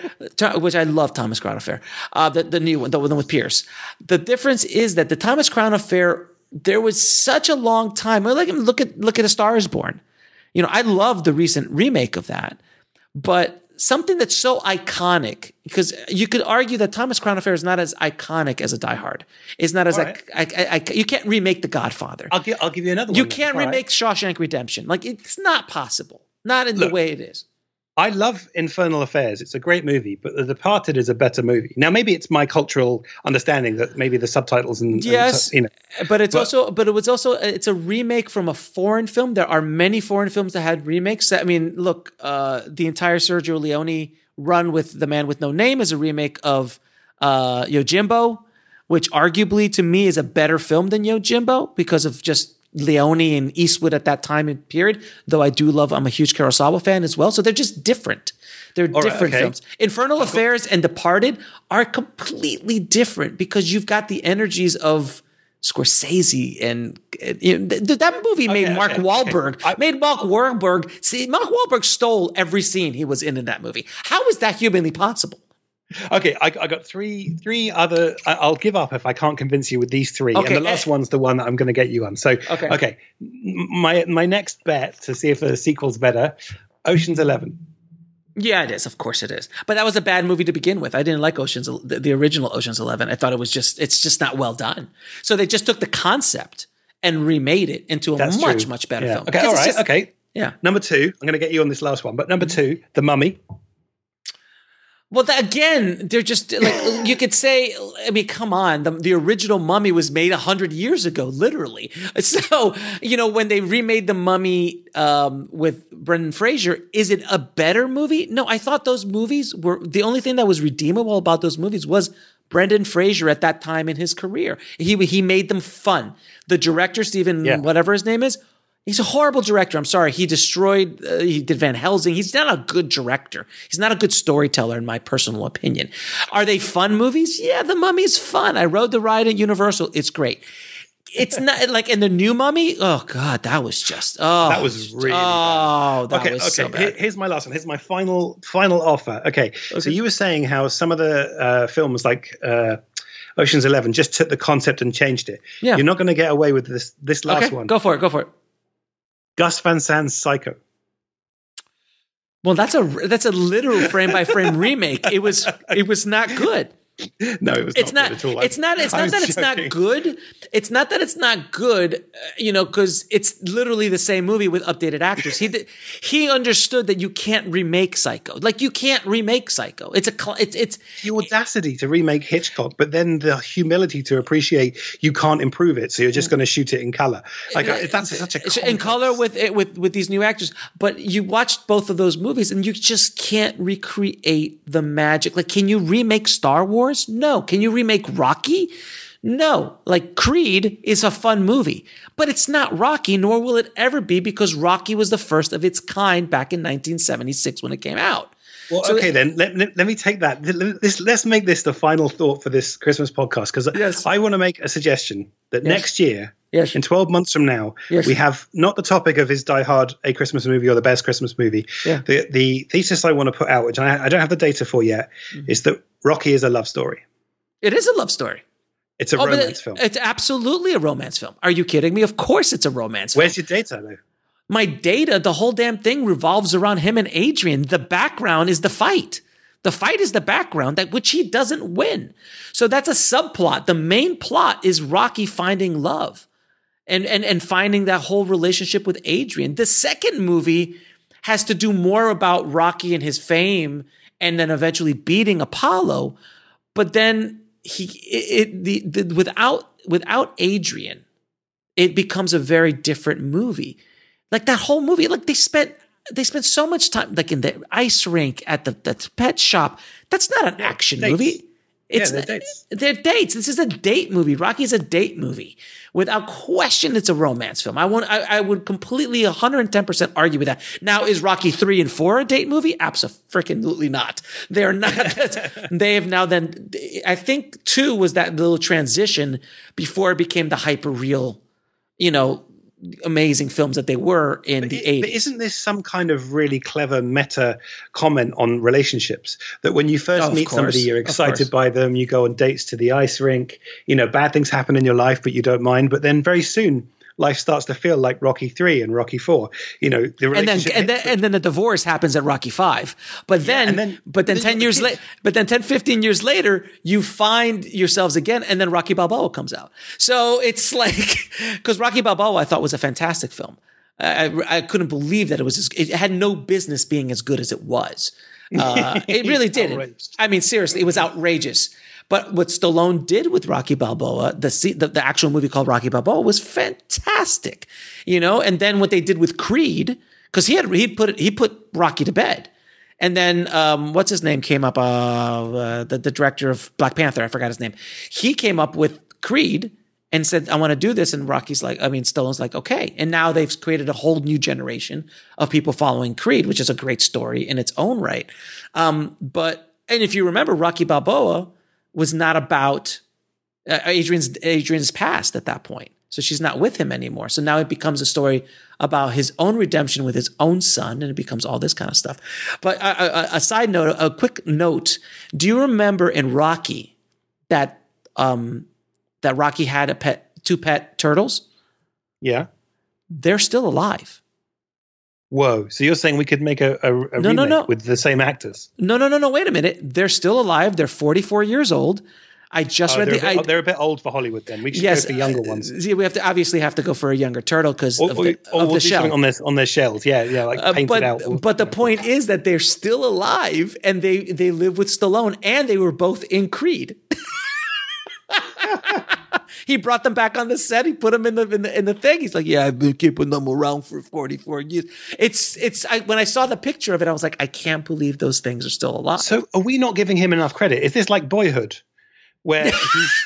which I love, Thomas Crown Affair, uh, the the new one, the one with Pierce. The difference is that the Thomas Crown Affair, there was such a long time. Well, Like look at look at A Star Is Born. You know, I love the recent remake of that, but something that's so iconic because you could argue that Thomas Crown Affair is not as iconic as a Die Hard. It's not as like I, I, I, you can't remake The Godfather. I'll give, I'll give you another You one. then. can't All right. remake Shawshank Redemption. Like it's not possible. Not in the way it is. I love Infernal Affairs. It's a great movie, but The Departed is a better movie. Now, maybe it's my cultural understanding that maybe the subtitles and, and Yes, su- you know, but it's But- also but it was also it's a remake from a foreign film. There are many foreign films that had remakes. I mean, look, uh, the entire Sergio Leone run with The Man with No Name is a remake of uh, Yojimbo, which arguably to me is a better film than Yojimbo because of just Leone and Eastwood at that time and period. Though I do love, I'm a huge Kurosawa fan as well. So they're just different. They're All right, different okay. films. Infernal Affairs and Departed are completely different because you've got the energies of Scorsese and you know, th- th- that movie made Mark okay, Wahlberg made Mark Wahlberg see Mark Wahlberg stole every scene he was in in that movie. How is that humanly possible? Okay, I, I got three three other. I, I'll give up if I can't convince you with these three. Okay, and the eh. last one's the one that I'm going to get you on. So, Okay. okay, my my next bet to see if the sequel's better, Ocean's Eleven. Yeah, it is. Of course, it is. But that was a bad movie to begin with. I didn't like Ocean's the, the original Ocean's Eleven. I thought it was just it's just not well done. So they just took the concept and remade it into a That's much true. much better Yeah. film. Okay, all right, just- okay. Yeah. Number two, I'm going to get you on this last one, but number mm-hmm. two, The Mummy. Well, that, again, they're just like you could say. I mean, come on. The, the original Mummy was made hundred years ago, literally. So you know, when they remade the Mummy um, with Brendan Fraser, is it a better movie? No, I thought those movies were the only thing that was redeemable about those movies was Brendan Fraser at that time in his career. He he made them fun. The director Stephen, Yeah. whatever his name is, He's a horrible director. I'm sorry. He destroyed, uh, he did Van Helsing. He's not a good director. He's not a good storyteller, in my personal opinion. Are they fun movies? Yeah, The Mummy's fun. I rode the ride at Universal. It's great. It's not like in the new Mummy. Oh God, that was just oh That was really oh that okay, was okay. so bad. here's my last one. Here's my final final offer. Okay, so you were saying how some of the uh, films like uh, Ocean's Eleven just took the concept and changed it. Yeah. you're not going to get away with this. This last okay, one, go for it. Go for it. Gus Van Sant's Psycho. Well, that's a that's a literal frame by frame remake. It was it was not good. no, it was it's not, not. good at all. It's not. It's not that it's not good. It's not that it's not good. uh, you know, because it's literally the same movie with updated actors. He did, he understood that you can't remake Psycho. Like you can't remake Psycho. It's a. It's it's the audacity to remake Hitchcock, but then the humility to appreciate you can't improve it, so you're just going to shoot it in color. Like that's such a It's in color with it with with these new actors. But you watched both of those movies, and you just can't recreate the magic. Like, can you remake Star Wars? No. Can you remake Rocky? No. Like Creed is a fun movie, but it's not Rocky, nor will it ever be because Rocky was the first of its kind back in 1976 when it came out. Well, So okay, it- then let, let, let me take that. This, let's make this the final thought for this Christmas podcast because yes. I want to make a suggestion that Yes. next year, Yes. in 12 months from now, we have not the topic of is Die Hard a Christmas movie or the best Christmas movie. Yeah. The, the thesis I want to put out, which I, I don't have the data for yet, Mm-hmm. is that Rocky is a love story. It is a love story. It's a Oh, romance it- film. It's absolutely a romance film. Are you kidding me? Of course it's a romance film. Where's your data, though? My data, the whole damn thing revolves around him and Adrian. The background is the fight. The fight is the background that which he doesn't win. So that's a subplot. The main plot is Rocky finding love and and and finding that whole relationship with Adrian. The second movie has to do more about Rocky and his fame and then eventually beating Apollo. But then he it, it the, the without without Adrian, it becomes a very different movie. Like that whole movie, like they spent they spent so much time like in the ice rink at the, the pet shop. That's not an action dates. movie. It's they're not- dates. They're dates. This is a date movie. Rocky is a date movie. Without question, it's a romance film. I want. I, I would completely 110 percent argue with that. Now, is Rocky three and four a date movie? Absolutely not. They are not. they have now. Then I think two was that little transition before it became the hyper real, you know, amazing films that they were in the But 80s. isn't this some kind of really clever meta comment on relationships? That when you first Oh, meet somebody, you're excited by them, you go on dates to the ice rink, you know, bad things happen in your life, but you don't mind. But then very soon, life starts to feel like Rocky 3 and Rocky 4. You know, the and then relationship. and then and then the divorce happens at Rocky 5 but then, but then 10 years later but then 10 15 years later you find yourselves again and then Rocky Balboa comes out. So it's like cuz Rocky Balboa I thought was a fantastic film. I, I, couldn't believe that it was as, it had no business being as good as it was. Uh, it really didn't. I mean seriously it was outrageous but what Stallone did with Rocky Balboa, the, the the actual movie called Rocky Balboa, was fantastic. You know, and then what they did with Creed, because he had he put he put Rocky to bed, and then um, what's his name came up, uh, uh, the the director of Black Panther, I forgot his name. He came up with Creed and said, "I want to do this," and Rocky's like, I mean, Stallone's like, okay, and now they've created a whole new generation of people following Creed, which is a great story in its own right. Um, but and if you remember, Rocky Balboa was not about uh, Adrian's Adrian's past at that point. So she's not with him anymore. So now it becomes a story about his own redemption with his own son, and it becomes all this kind of stuff. But a, a, a side note, a quick note: Do you remember in Rocky that um, that Rocky had a pet, two pet turtles? yeah. They're still alive. Whoa. So you're saying we could make a, a, a No, no, remake no. with the same actors? No, no, no, no. Wait a minute. They're still alive. They're 44 years old. I just Oh, read they're, the. a bit, I, they're a bit old for Hollywood then. We should yes, go for younger uh, ones. See, we have to obviously have to go for a younger turtle because of the, or of we'll the shell. on their, on their shells. Yeah, yeah, like Uh, painted but out. but the point is that they're still alive and they they live with Stallone and they were both in Creed. he brought them back on the set. He put them in the in the, in the thing. He's like, "Yeah, I've been keeping them around for forty four years." It's it's I, when I saw the picture of it, I was like, "I can't believe those things are still alive." So are we not giving him enough credit? Is this like Boyhood, where he's,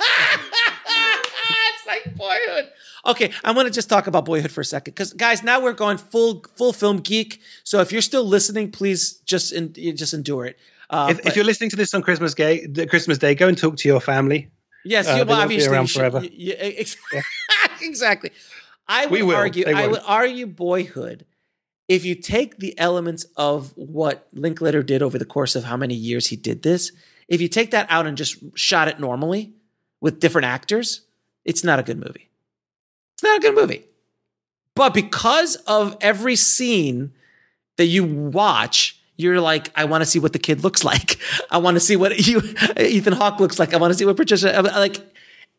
it's like Boyhood. Okay, I want to just talk about Boyhood for a second because guys, now we're going full full film geek. So if you're still listening, please just you just endure it. Uh, if, but- if you're listening to this on Christmas Day, Christmas Day, go and talk to your family. Yes, Uh, you, well, obviously, around you should- forever. y- y- ex- exactly. I would We will. argue. They I won't. would argue Boyhood. If you take the elements of what Linklater did over the course of how many years he did this, if you take that out and just shot it normally with different actors, it's not a good movie. It's not a good movie. But because of every scene that you watch, you're like, I want to see what the kid looks like. I want to see what you, Ethan Hawke looks like. I want to see what Patricia like.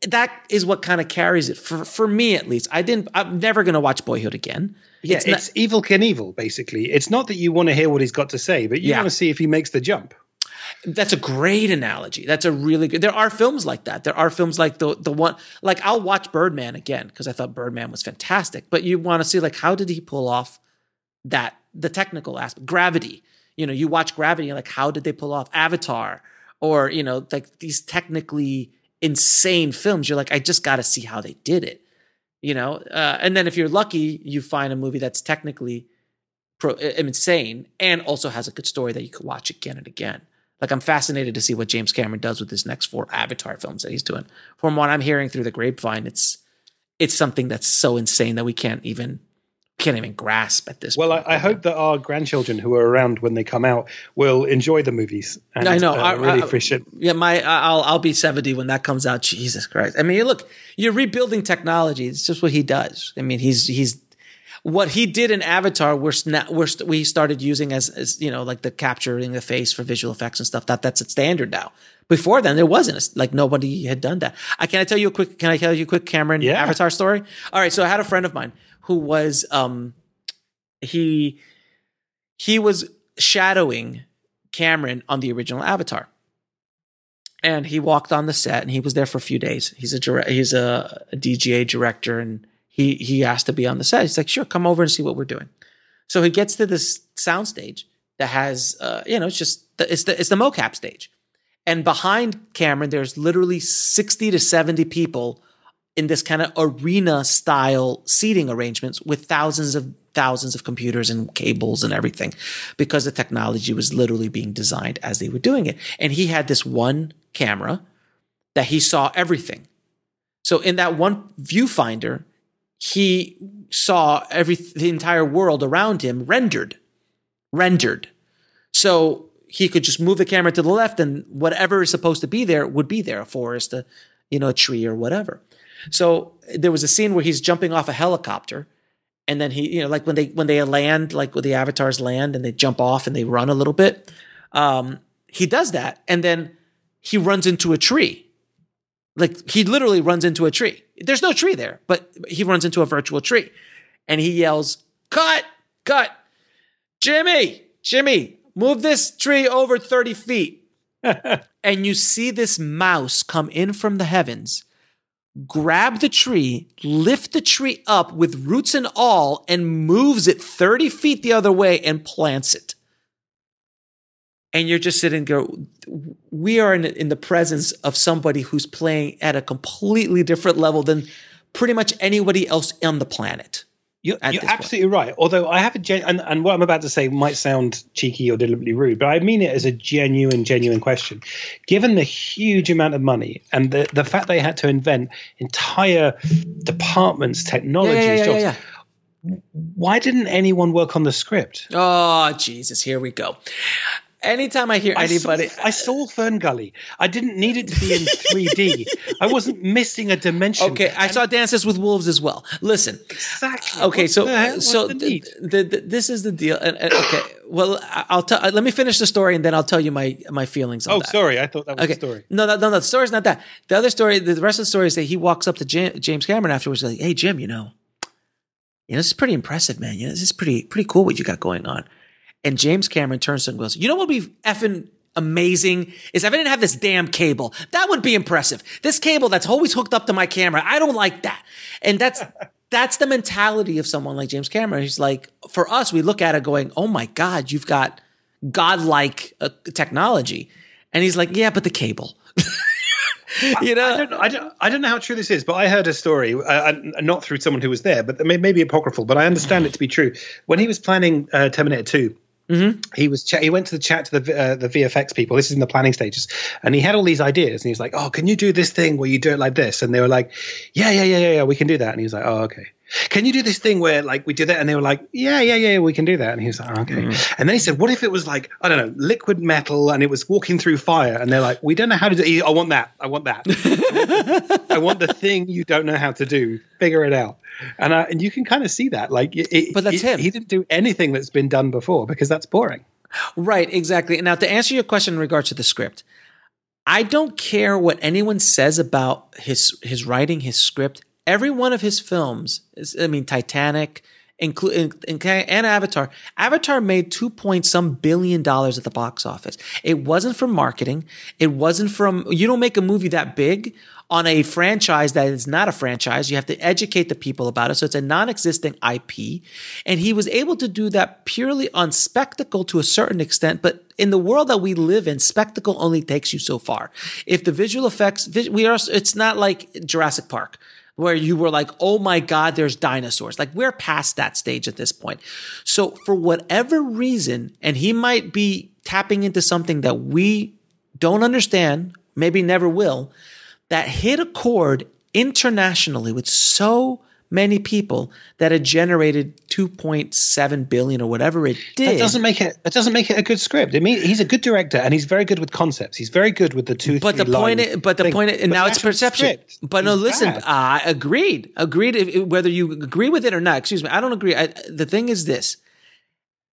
That is what kind of carries it for for me at least. I didn't. I'm never going to watch Boyhood again. Yeah, it's, not- Evel Knievel, basically. It's not that you want to hear what he's got to say, but you Yeah. want to see if he makes the jump. That's a great analogy. That's a really good. There are films like that. There are films like the the one like I'll watch Birdman again because I thought Birdman was fantastic. But you want to see like how did he pull off that the technical aspect, Gravity. You know, you watch Gravity, like how did they pull off Avatar or you know like these technically insane films. You're like, I just got to see how they did it. You know, uh, and then if you're lucky, you find a movie that's technically pro- insane and also has a good story that you could watch again and again. Like I'm fascinated to see what James Cameron does with his next four Avatar films that he's doing. From what I'm hearing through the grapevine, it's it's something that's so insane that we can't even can't even grasp at this. Well, point. I, I hope that our grandchildren who are around when they come out will enjoy the movies. And, I know. uh, I, really I- appreciate. Yeah, my I'll I'll be seventy when that comes out. Jesus Christ! I mean, look, you're rebuilding technology. It's just what he does. I mean, he's he's what he did in Avatar. We're sna- we're st- we started using as as you know like the capturing the face for visual effects and stuff. That that's a standard now. Before then, there wasn't a, like nobody had done that. I can I tell you a quick? Can I tell you a quick Cameron Avatar story? All right. So I had a friend of mine who was um he he was shadowing Cameron on the original Avatar. And he walked on the set and he was there for a few days. He's a he's a, a DGA director and he he asked to be on the set. He's like, "Sure, come over and see what we're doing." So he gets to this sound stage that has uh, you know, it's just the, it's the it's the mocap stage. And behind Cameron there's literally 60 to 70 people in this kind of arena style seating arrangements with thousands of thousands of computers and cables and everything because the technology was literally being designed as they were doing it. And he had this one camera that he saw everything. So in that one viewfinder, he saw every the entire world around him rendered rendered. So he could just move the camera to the left and whatever is supposed to be there would be there, a forest, a you know, a tree or whatever. So there was a scene where he's jumping off a helicopter and then he, you know, like when they when they land, like when the avatars land and they jump off and they run a little bit. Um, he does that and then he runs into a tree. Like he literally runs into a tree. There's no tree there, but he runs into a virtual tree. And he yells, Cut, cut. Jimmy, Jimmy, move this tree over 30 feet. and you see this mouse come in from the heavens, grab the tree, lift the tree up with roots and all, and moves it 30 feet the other way and plants it. And you're just sitting there. We are in, in the presence of somebody who's playing at a completely different level than pretty much anybody else on the planet. You're, you're this point. absolutely right. Although I have a gen- and, and what I'm about to say might sound cheeky or deliberately rude, but I mean it as a genuine, genuine question. Given the huge amount of money and the, the fact they had to invent entire departments, technologies, Yeah, yeah, yeah, jobs, why didn't anyone work on the script? Oh, Jesus, here we go. Anytime I hear I anybody, saw, I saw Fern Gully. I didn't need it to be in 3D. I wasn't missing a dimension. Okay, I saw Dances with Wolves as well. Listen, exactly. Okay, What so the so the th- need? th- th- this is the deal. And, and- okay, well, I'll tell. Uh, let me finish the story, and then I'll tell you my my feelings on Oh, that. sorry. I thought that was Okay, the story. no, no, no, no. The story's not that. The other story, the rest of the story is that he walks up to Jam- James Cameron afterwards, like, "Hey, Jim, you know, you know, this is pretty impressive, man. You know, this is pretty pretty cool what you got going on." And James Cameron turns to him and goes, "You know what would be effing amazing is if I didn't have this damn cable. That would be impressive. This cable that's always hooked up to my camera. I don't like that." And that's that's the mentality of someone like James Cameron. He's like, for us, we look at it going, "Oh my God, you've got godlike uh, technology," and he's like, "Yeah, but the cable." you know, I don't, I don't, I don't know how true this is, but I heard a story, uh, uh, not through someone who was there, but may- maybe apocryphal, but I understand it to be true. When he was planning uh, Terminator 2, he was cha- he went to the chat to the uh, the VFX people. This is in the planning stages, and he had all these ideas. And he was like, "Oh, can you do this thing where you do it like this?" And they were like, "Yeah, yeah, yeah, yeah, yeah, we can do that." And he was like, "Oh, okay." Can you do this thing where like we did that? And they were like, "Yeah, yeah, yeah, we can do that." And he was like, oh, "Okay." And then he said, "What if it was like I don't know, liquid metal, and it was walking through fire?" And they're like, "We don't know how to do. it. I want that. I want that. I want the thing you don't know how to do. Figure it out." And uh, and you can kind of see that, like, it, But that's it- him. He didn't do anything that's been done before because that's boring. Right, exactly. Now, to answer your question in regards to the script, I don't care what anyone says about his his writing, his script. Every one of his films, is, I mean, Titanic, including and Avatar. Avatar made two point some billion dollars at the box office. It wasn't from marketing. It wasn't from. You don't make a movie that big on a franchise that is not a franchise. You have to educate the people about it. So it's a non-existing IP. And he was able to do that purely on spectacle to a certain extent. But in the world that we live in, spectacle only takes you so far. If the visual effects, we are, it's not like Jurassic Park where you were like, oh my God, there's dinosaurs. Like we're past that stage at this point. So for whatever reason, and he might be tapping into something that we don't understand, maybe never will, that hit a chord internationally with so many people that had generated 2.7 billion or whatever it did. That doesn't make it. That doesn't make it a good script. I mean, he's a good director and he's very good with concepts. He's very good with the two. But the point. Is, but the thing. point. Is, and now it's perception. But no, listen. I uh, agreed. Agreed. If, whether you agree with it or not. Excuse me. I don't agree. I, the thing is this.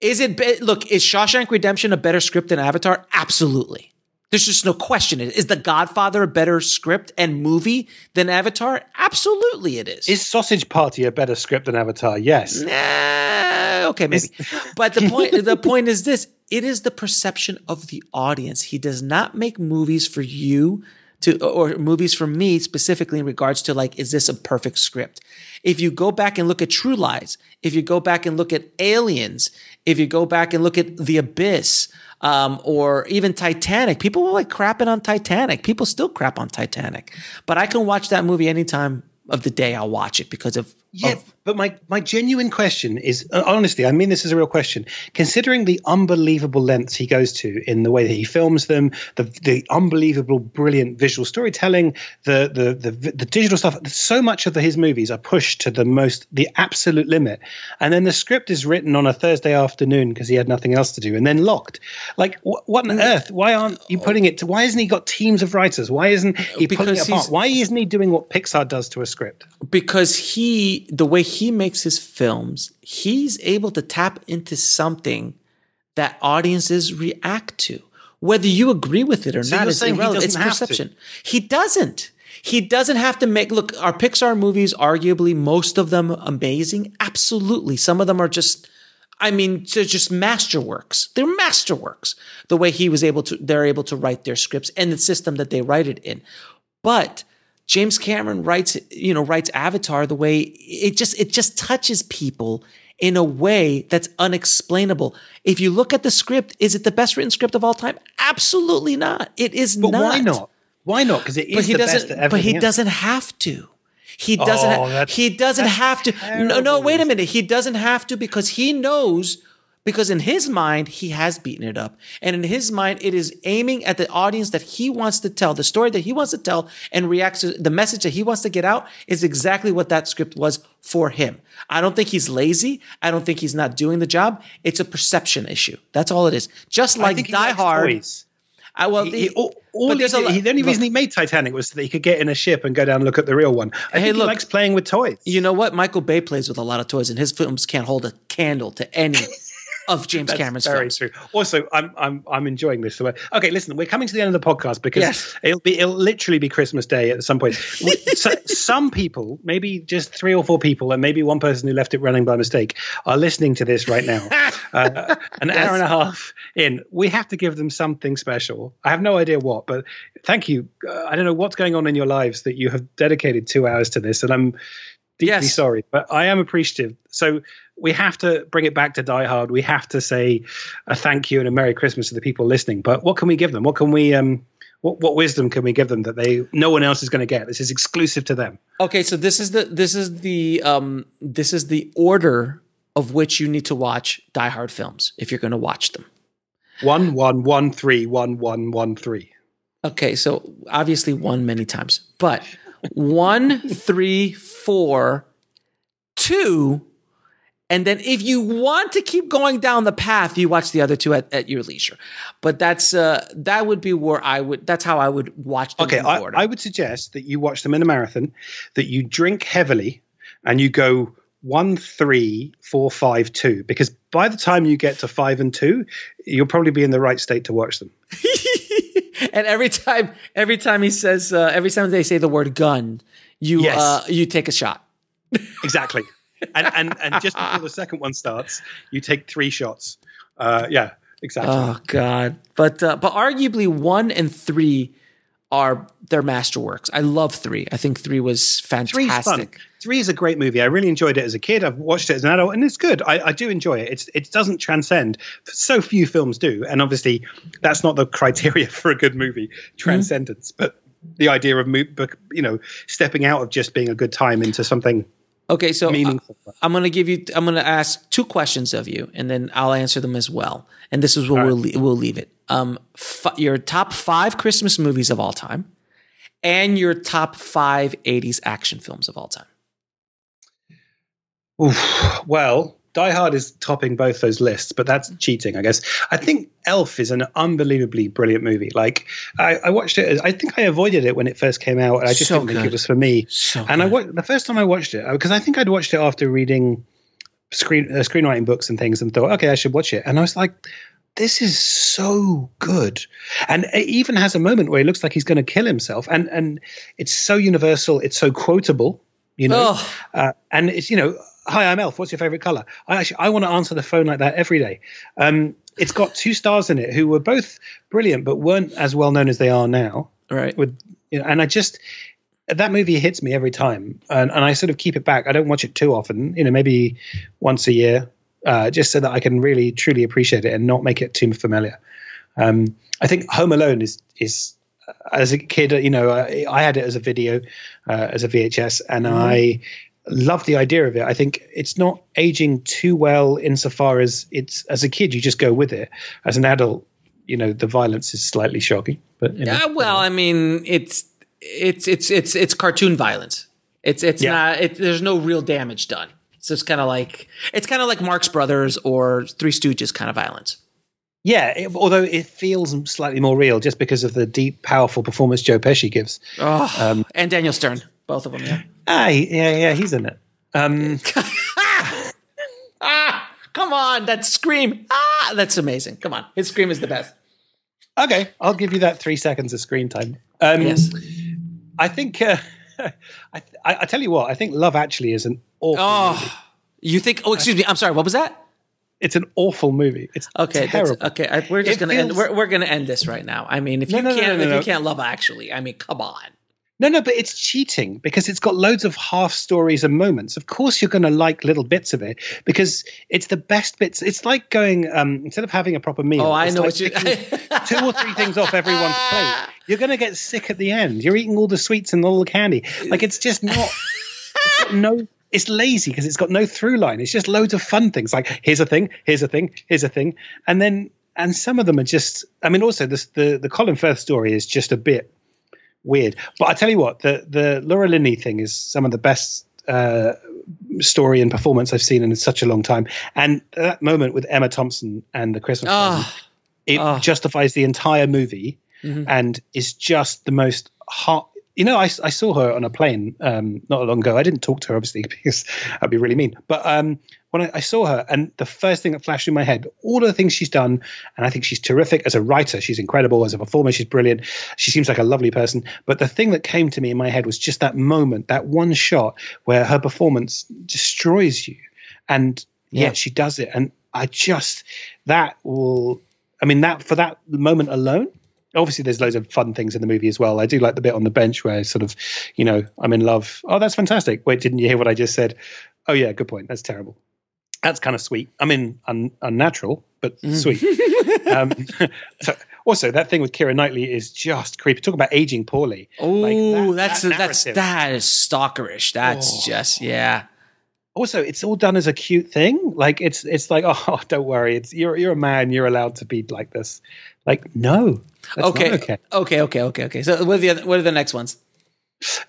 Is it look? Is Shawshank Redemption a better script than Avatar? Absolutely. There's just no question. Is The Godfather a better script and movie than Avatar? Absolutely, it is. Is Sausage Party a better script than Avatar? Yes. Nah, okay, maybe. but the point the point is this: it is the perception of the audience. He does not make movies for you to, or movies for me specifically in regards to like, is this a perfect script? If you go back and look at True Lies, if you go back and look at Aliens, if you go back and look at The Abyss, um, or even Titanic. People were like crapping on Titanic. People still crap on Titanic. But I can watch that movie anytime of the day. I'll watch it because of yeah. Of, but my, my genuine question is uh, honestly, I mean this is a real question. Considering the unbelievable lengths he goes to in the way that he films them, the the unbelievable, brilliant visual storytelling, the the the, the digital stuff. So much of the, his movies are pushed to the most, the absolute limit, and then the script is written on a Thursday afternoon because he had nothing else to do, and then locked. Like wh- what on earth? Why aren't you putting it? to Why isn't he got teams of writers? Why isn't he because pulling it apart? Why isn't he doing what Pixar does to a script? Because he the way he makes his films, he's able to tap into something that audiences react to. Whether you agree with it or so not is irrelevant. It's perception. To. He doesn't. He doesn't have to make look, our Pixar movies, arguably most of them amazing. Absolutely. Some of them are just I mean, they're just masterworks. They're masterworks. The way he was able to, they're able to write their scripts and the system that they write it in. But James Cameron writes, you know, writes Avatar the way it just it just touches people in a way that's unexplainable. If you look at the script, is it the best written script of all time? Absolutely not. It is but not. why not? Why not? Because it is but he the doesn't, best. But he else. doesn't have to. He doesn't. Oh, ha- he doesn't have to. No, no. Wait a minute. He doesn't have to because he knows because in his mind, he has beaten it up. And in his mind, it is aiming at the audience that he wants to tell, the story that he wants to tell and reacts to the message that he wants to get out is exactly what that script was for him. I don't think he's lazy. I don't think he's not doing the job. It's a perception issue. That's all it is. Just like Die Hard. I, well, he, he, all, all he, did, he, the only look, reason he made Titanic was so that he could get in a ship and go down and look at the real one. I hey, think look, he likes playing with toys. You know what? Michael Bay plays with a lot of toys, and his films can't hold a candle to any of James That's Cameron's very films. true. Also, I'm I'm I'm enjoying this. So, okay, listen, we're coming to the end of the podcast because yes. it'll be it'll literally be Christmas Day at some point. so, some people, maybe just three or four people, and maybe one person who left it running by mistake, are listening to this right now. uh, an yes. hour and a half in, we have to give them something special. I have no idea what, but thank you. Uh, I don't know what's going on in your lives that you have dedicated two hours to this, and I'm deeply yes. sorry, but I am appreciative. So we have to bring it back to Die Hard. We have to say a thank you and a Merry Christmas to the people listening. But what can we give them? What can we um what, what wisdom can we give them that they no one else is going to get? This is exclusive to them. Okay, so this is the this is the um this is the order of which you need to watch Die Hard films if you're going to watch them. One one one three one one one three. Okay, so obviously one many times, but one, three, four, two, and then if you want to keep going down the path, you watch the other two at, at your leisure. But that's uh that would be where I would that's how I would watch them. Okay, I, I would suggest that you watch them in a marathon, that you drink heavily and you go one, three, four, five, two. Because by the time you get to five and two, you'll probably be in the right state to watch them. and every time, every time he says, uh, every time they say the word gun, you Yes. uh, you take a shot. Exactly. and, and and just before the second one starts, you take three shots. Uh, yeah, exactly. Oh God! But uh, but arguably one and three are their masterworks. I love three. I think three was fantastic. Three is a great movie. I really enjoyed it as a kid. I've watched it as an adult, and it's good. I, I do enjoy it. It's it doesn't transcend. So few films do, and obviously that's not the criteria for a good movie. Transcendence, but the idea of you know stepping out of just being a good time into something. Okay, so uh, meaningful. I'm gonna give you. I'm gonna ask two questions of you, and then I'll answer them as well. And this is where we'll we'll leave it. Um, f- your top five Christmas movies of all time, and your top five '80s action films of all time. Oof. Well, Die Hard is topping both those lists, but that's cheating, I guess. I think Elf is an unbelievably brilliant movie. Like I, I watched it. I think I avoided it when it first came out, I just So didn't think it was for me. So and I wa- the first time I watched it because I think I'd watched it after reading screen uh, screenwriting books and things, and thought, okay, I should watch it. And I was like, this is so good, and it even has a moment where he looks like he's going to kill himself, and and it's so universal, it's so quotable, you know, Ugh. uh, and it's you know. Hi, I'm Elf. What's your favorite color? I actually I want to answer the phone like that every day. Um, it's got two stars in it who were both brilliant, but weren't as well known as they are now. Right. With you know, and I just that movie hits me every time, and, and I sort of keep it back. I don't watch it too often. You know, maybe once a year, uh, just so that I can really truly appreciate it and not make it too familiar. Um, I think Home Alone is is as a kid, you know, I, I had it as a video, uh, as a VHS, and Mhm. I love the idea of it. I think it's not aging too well insofar as it's as a kid you just go with it. As an adult, you know, the violence is slightly shocking. But you know, Yeah, well, I mean, it's it's it's it's it's cartoon violence. It's it's Yeah. not. It, there's no real damage done. So it's kind of like it's kind of like Marx Brothers or Three Stooges kind of violence. yeah, it, although it feels slightly more real just because of the deep, powerful performance Joe Pesci gives. Oh, Um, and Daniel Stern, both of them. Yeah. Ah, yeah, yeah, he's in it. Um, Ah, come on, that scream! Ah, that's amazing. Come on, his scream is the best. okay, I'll give you that three seconds of screen time. Um, Yes. I think. Uh, I, I, I tell you what, I think Love Actually is an awful. movie. Oh, you think? Oh, excuse me. I'm sorry. What was that? It's an awful movie. It's Okay, terrible. okay. I, we're just It gonna end. We're, we're gonna end this right now. I mean, if No, you no, can't, no, if you can't love actually, I mean, come on. No, no, but it's cheating because it's got loads of half stories and moments. Of course, you're going to like little bits of it because it's the best bits. It's like going um, instead of having a proper meal. Oh, I know like what you. two or three things off everyone's plate. You're going to get sick at the end. You're eating all the sweets and all the candy. Like it's just not. it's no. It's lazy because it's got no through line. It's just loads of fun things. Like here's a thing, here's a thing, here's a thing, and then and some of them are just. I mean, also this the the Colin Firth story is just a bit weird. But I tell you what, the the Laura Linney thing is some of the best uh, story and performance I've seen in such a long time. And that moment with Emma Thompson and the Christmas Oh, it oh. justifies the entire movie Mhm. and is just the most heart. You know, I, I saw her on a plane um, not long ago. I didn't talk to her obviously because that'd be really mean. But um, when I, I saw her, and the first thing that flashed through my head, all of the things she's done, and I think she's terrific as a writer. She's incredible as a performer. She's brilliant. She seems like a lovely person. But the thing that came to me in my head was just that moment, that one shot where her performance destroys you, and Yeah. yet she does it. And I just that will. I mean, that for that moment alone, obviously there's loads of fun things in the movie as well. I do like the bit on the bench where sort of, you know, I'm in love. Oh, that's fantastic. Wait, didn't you hear what I just said? Oh yeah, good point. That's terrible. That's kind of sweet. I mean, un- unnatural, but sweet. um, so also, that thing with Keira Knightley is just creepy. Talk about aging poorly. Oh, that- that's that that's that is stalkerish. That's Oh. just yeah. also it's all done as a cute thing like it's it's like oh don't worry it's you're you're a man you're allowed to be like this like no Okay. okay okay, okay, okay, okay. So what are the other, what are the next ones?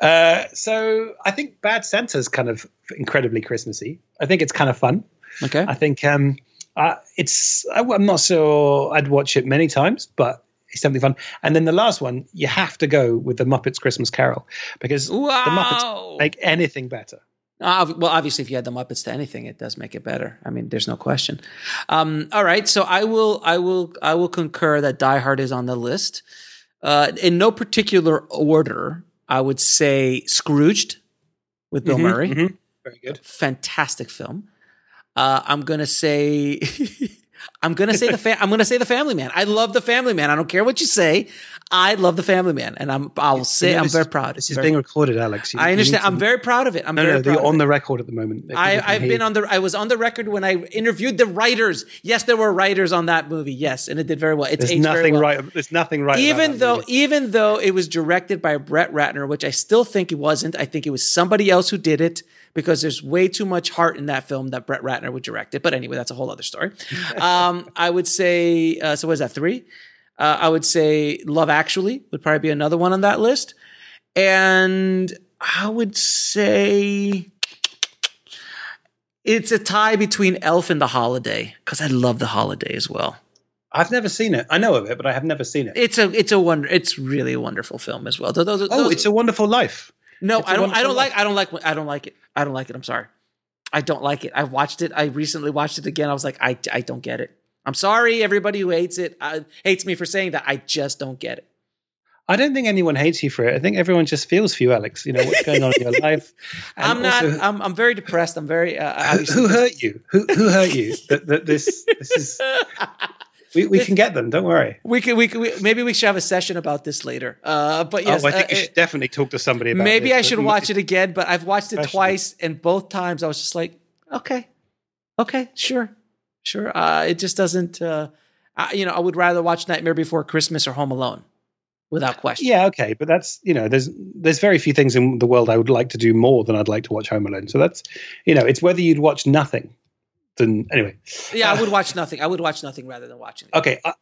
uh so i think bad santa's kind of incredibly christmassy i think it's kind of fun Okay. i think um uh, it's I, i'm not sure i'd watch it many times but it's definitely fun and then the last one you have to go with the muppets christmas carol because the muppets make anything better Uh, well, obviously, if you add the Muppets to anything, it does make it better. I mean, there's no question. Um, all right, so I will, I will, I will concur that Die Hard is on the list. Uh, in no particular order, I would say Scrooged with Bill Mhm, Murray. mhm. Very good. Fantastic film. Uh, I'm gonna say, I'm gonna say the fa- I'm gonna say the Family Man. I love the Family Man. I don't care what you say. I love the Family Man, and I'm I'll say You know, I'm very proud. This is Very- being recorded, Alex. You- I understand. I'm very proud of it. I'm no, very no, you're on the record at the moment. I, I've been on the. I was on the record when I interviewed the writers. Yes, there were writers on that movie. Yes, and it did very well. It's There's nothing well. right. There's nothing right. about Even though, movie. even though it was directed by Brett Ratner, which I still think it wasn't. I think it was somebody else who did it because there's way too much heart in that film that Brett Ratner would direct it. But anyway, that's a whole other story. um, I would say. Uh, so what is that? Three. Uh, I would say Love Actually would probably be another one on that list, and I would say it's a tie between Elf and The Holiday because I love The Holiday as well. I've never seen it. I know of it, but I have never seen it. It's a it's a wonder. It's really a wonderful film as well. Those, those, oh, those- it's a wonderful life. no, I don't. I don't like. I don't like. I don't like it. I don't like it. I'm sorry. I don't like it. I've watched it. I recently watched it again. I was like, I I don't get it. I'm sorry, everybody who hates it uh, hates me for saying that. I just don't get it. I don't think anyone hates you for it. I think everyone just feels for you, Alex. You know what's going on in your life. I'm not. also, I'm, I'm very depressed. I'm very. Uh, who, who hurt you? Who who hurt you? That, that this this is. We, we can get them. Don't worry. We can. We can, We, maybe we should have a session about this later. Uh, but yes, oh, I think uh, you should definitely talk to somebody about. Maybe this, I should watch it again, but I've watched it twice, and both times I was just like, okay, okay, sure, sure. Uh, it just doesn't. Uh, I, you know, I would rather watch Nightmare Before Christmas or Home Alone, without question. Yeah, okay, but that's you know, there's there's very few things in the world I would like to do more than I'd like to watch Home Alone. So that's you know, it's whether you'd watch nothing than anyway. Yeah, I would watch nothing. I would watch nothing rather than watching. It. Okay, uh,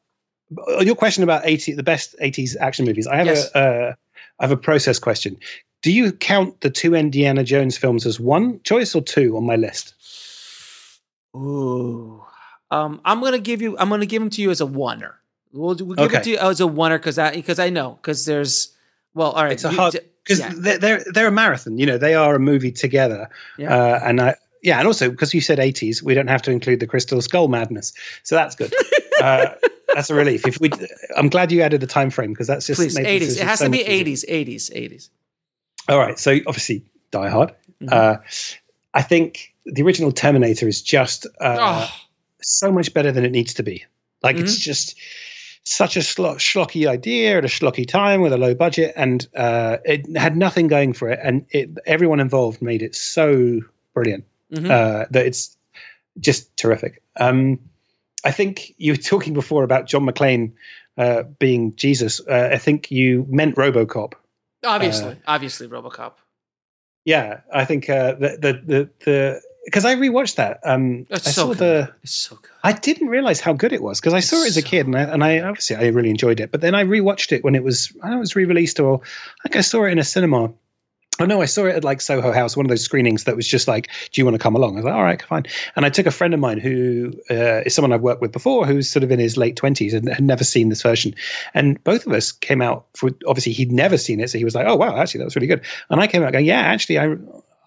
your question about eighty the best eighties action movies, I have Yes. a uh, I have a process question. Do you count the two Indiana Jones films as one choice or two on my list? Ooh, um, I'm gonna give you. I'm gonna give them to you as a oneer. We'll, we'll give it to you as a oneer because I because I know because there's well, all right. It's a hard because yeah. they're, they're they're a marathon. You know, they are a movie together. Yeah. Uh, and I yeah, and also because you said eighties, we don't have to include the Crystal Skull madness, so that's good. uh, that's a relief. If we, I'm glad you added the time frame because that's just please 80s. It has so to be much easier. 80s. 80s. 80s. All right, so obviously Die Hard. Mm-hmm. Uh, I think the original Terminator is just uh, Oh. So much better than it needs to be. Like it's Mhm. just such a schlo- schlocky idea at a schlocky time with a low budget, and uh, it had nothing going for it. And it, everyone involved made it so brilliant Mhm. uh, that it's just terrific. Um, I think you were talking before about John McClane uh, being Jesus. Uh, I think you meant RoboCop. Obviously, obviously, RoboCop. Yeah, I think uh, the the the the because I rewatched that. Um, It's I so saw good. the. It's so good. I didn't realize how good it was because I saw it as a kid and I, and I obviously I really enjoyed it. But then I rewatched it when it was I know it was re-released or I think I saw it in a cinema. Oh no, I saw it at like Soho House, one of those screenings that was just like, "Do you want to come along?" I was like, "All right, fine." And I took a friend of mine who uh, is someone I've worked with before, who's sort of in his late twenties and had never seen this version. And both of us came out for obviously he'd never seen it, so he was like, "Oh wow, actually that was really good." And I came out going, "Yeah, actually, I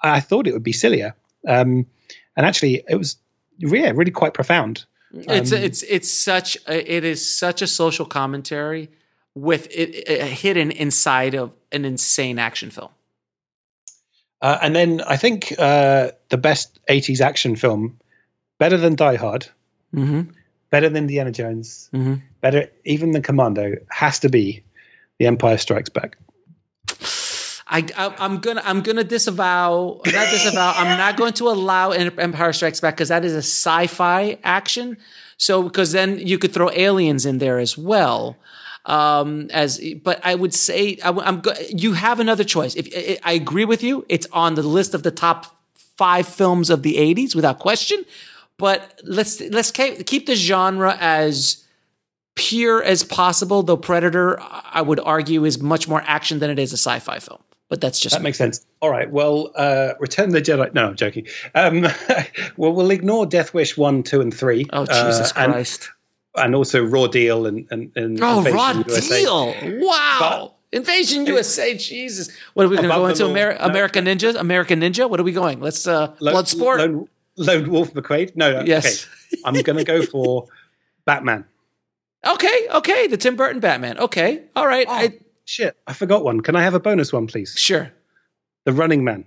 I thought it would be sillier." Um, and actually, it was yeah, really quite profound. It's Um, it's it's such a, it is such a social commentary with it, it hidden inside of an insane action film. Uh, and then I think uh, the best 80s action film, better than Die Hard, Mm-hmm. better than Indiana Jones, Mhm. better even than Commando, has to be The Empire Strikes Back. I, I I'm gonna I'm gonna disavow not disavow I'm not going to allow Em- Empire Strikes Back because that is a sci-fi action. So because then you could throw aliens in there as well. Um, as but I would say I, am you have another choice. If I, I agree with you, it's on the list of the top five films of the '80s without question. But let's let's keep the genre as pure as possible. Though Predator, I would argue, is much more action than it is a sci-fi film. But that's just That makes sense. All right. Well, uh, Return of the Jedi. No, I'm joking. Um, well, we'll ignore Death Wish 1, 2, and 3. Oh, Jesus and- Christ. And, also Raw Deal and, and, and Oh, Invasion Raw USA. Deal! Wow. But Invasion USA. Jesus. What are we going to go into? law. Ameri- No. American Ninja? American Ninja? What are we going? Let's uh Lo- Bloodsport. Lone, Lone Wolf McQuaid. No, no. Yes. Okay. I'm going to go for Batman. Okay, okay, the Tim Burton Batman. Okay, all right. I, Shit, I forgot one. Can I have a bonus one, please? Sure. The Running Man.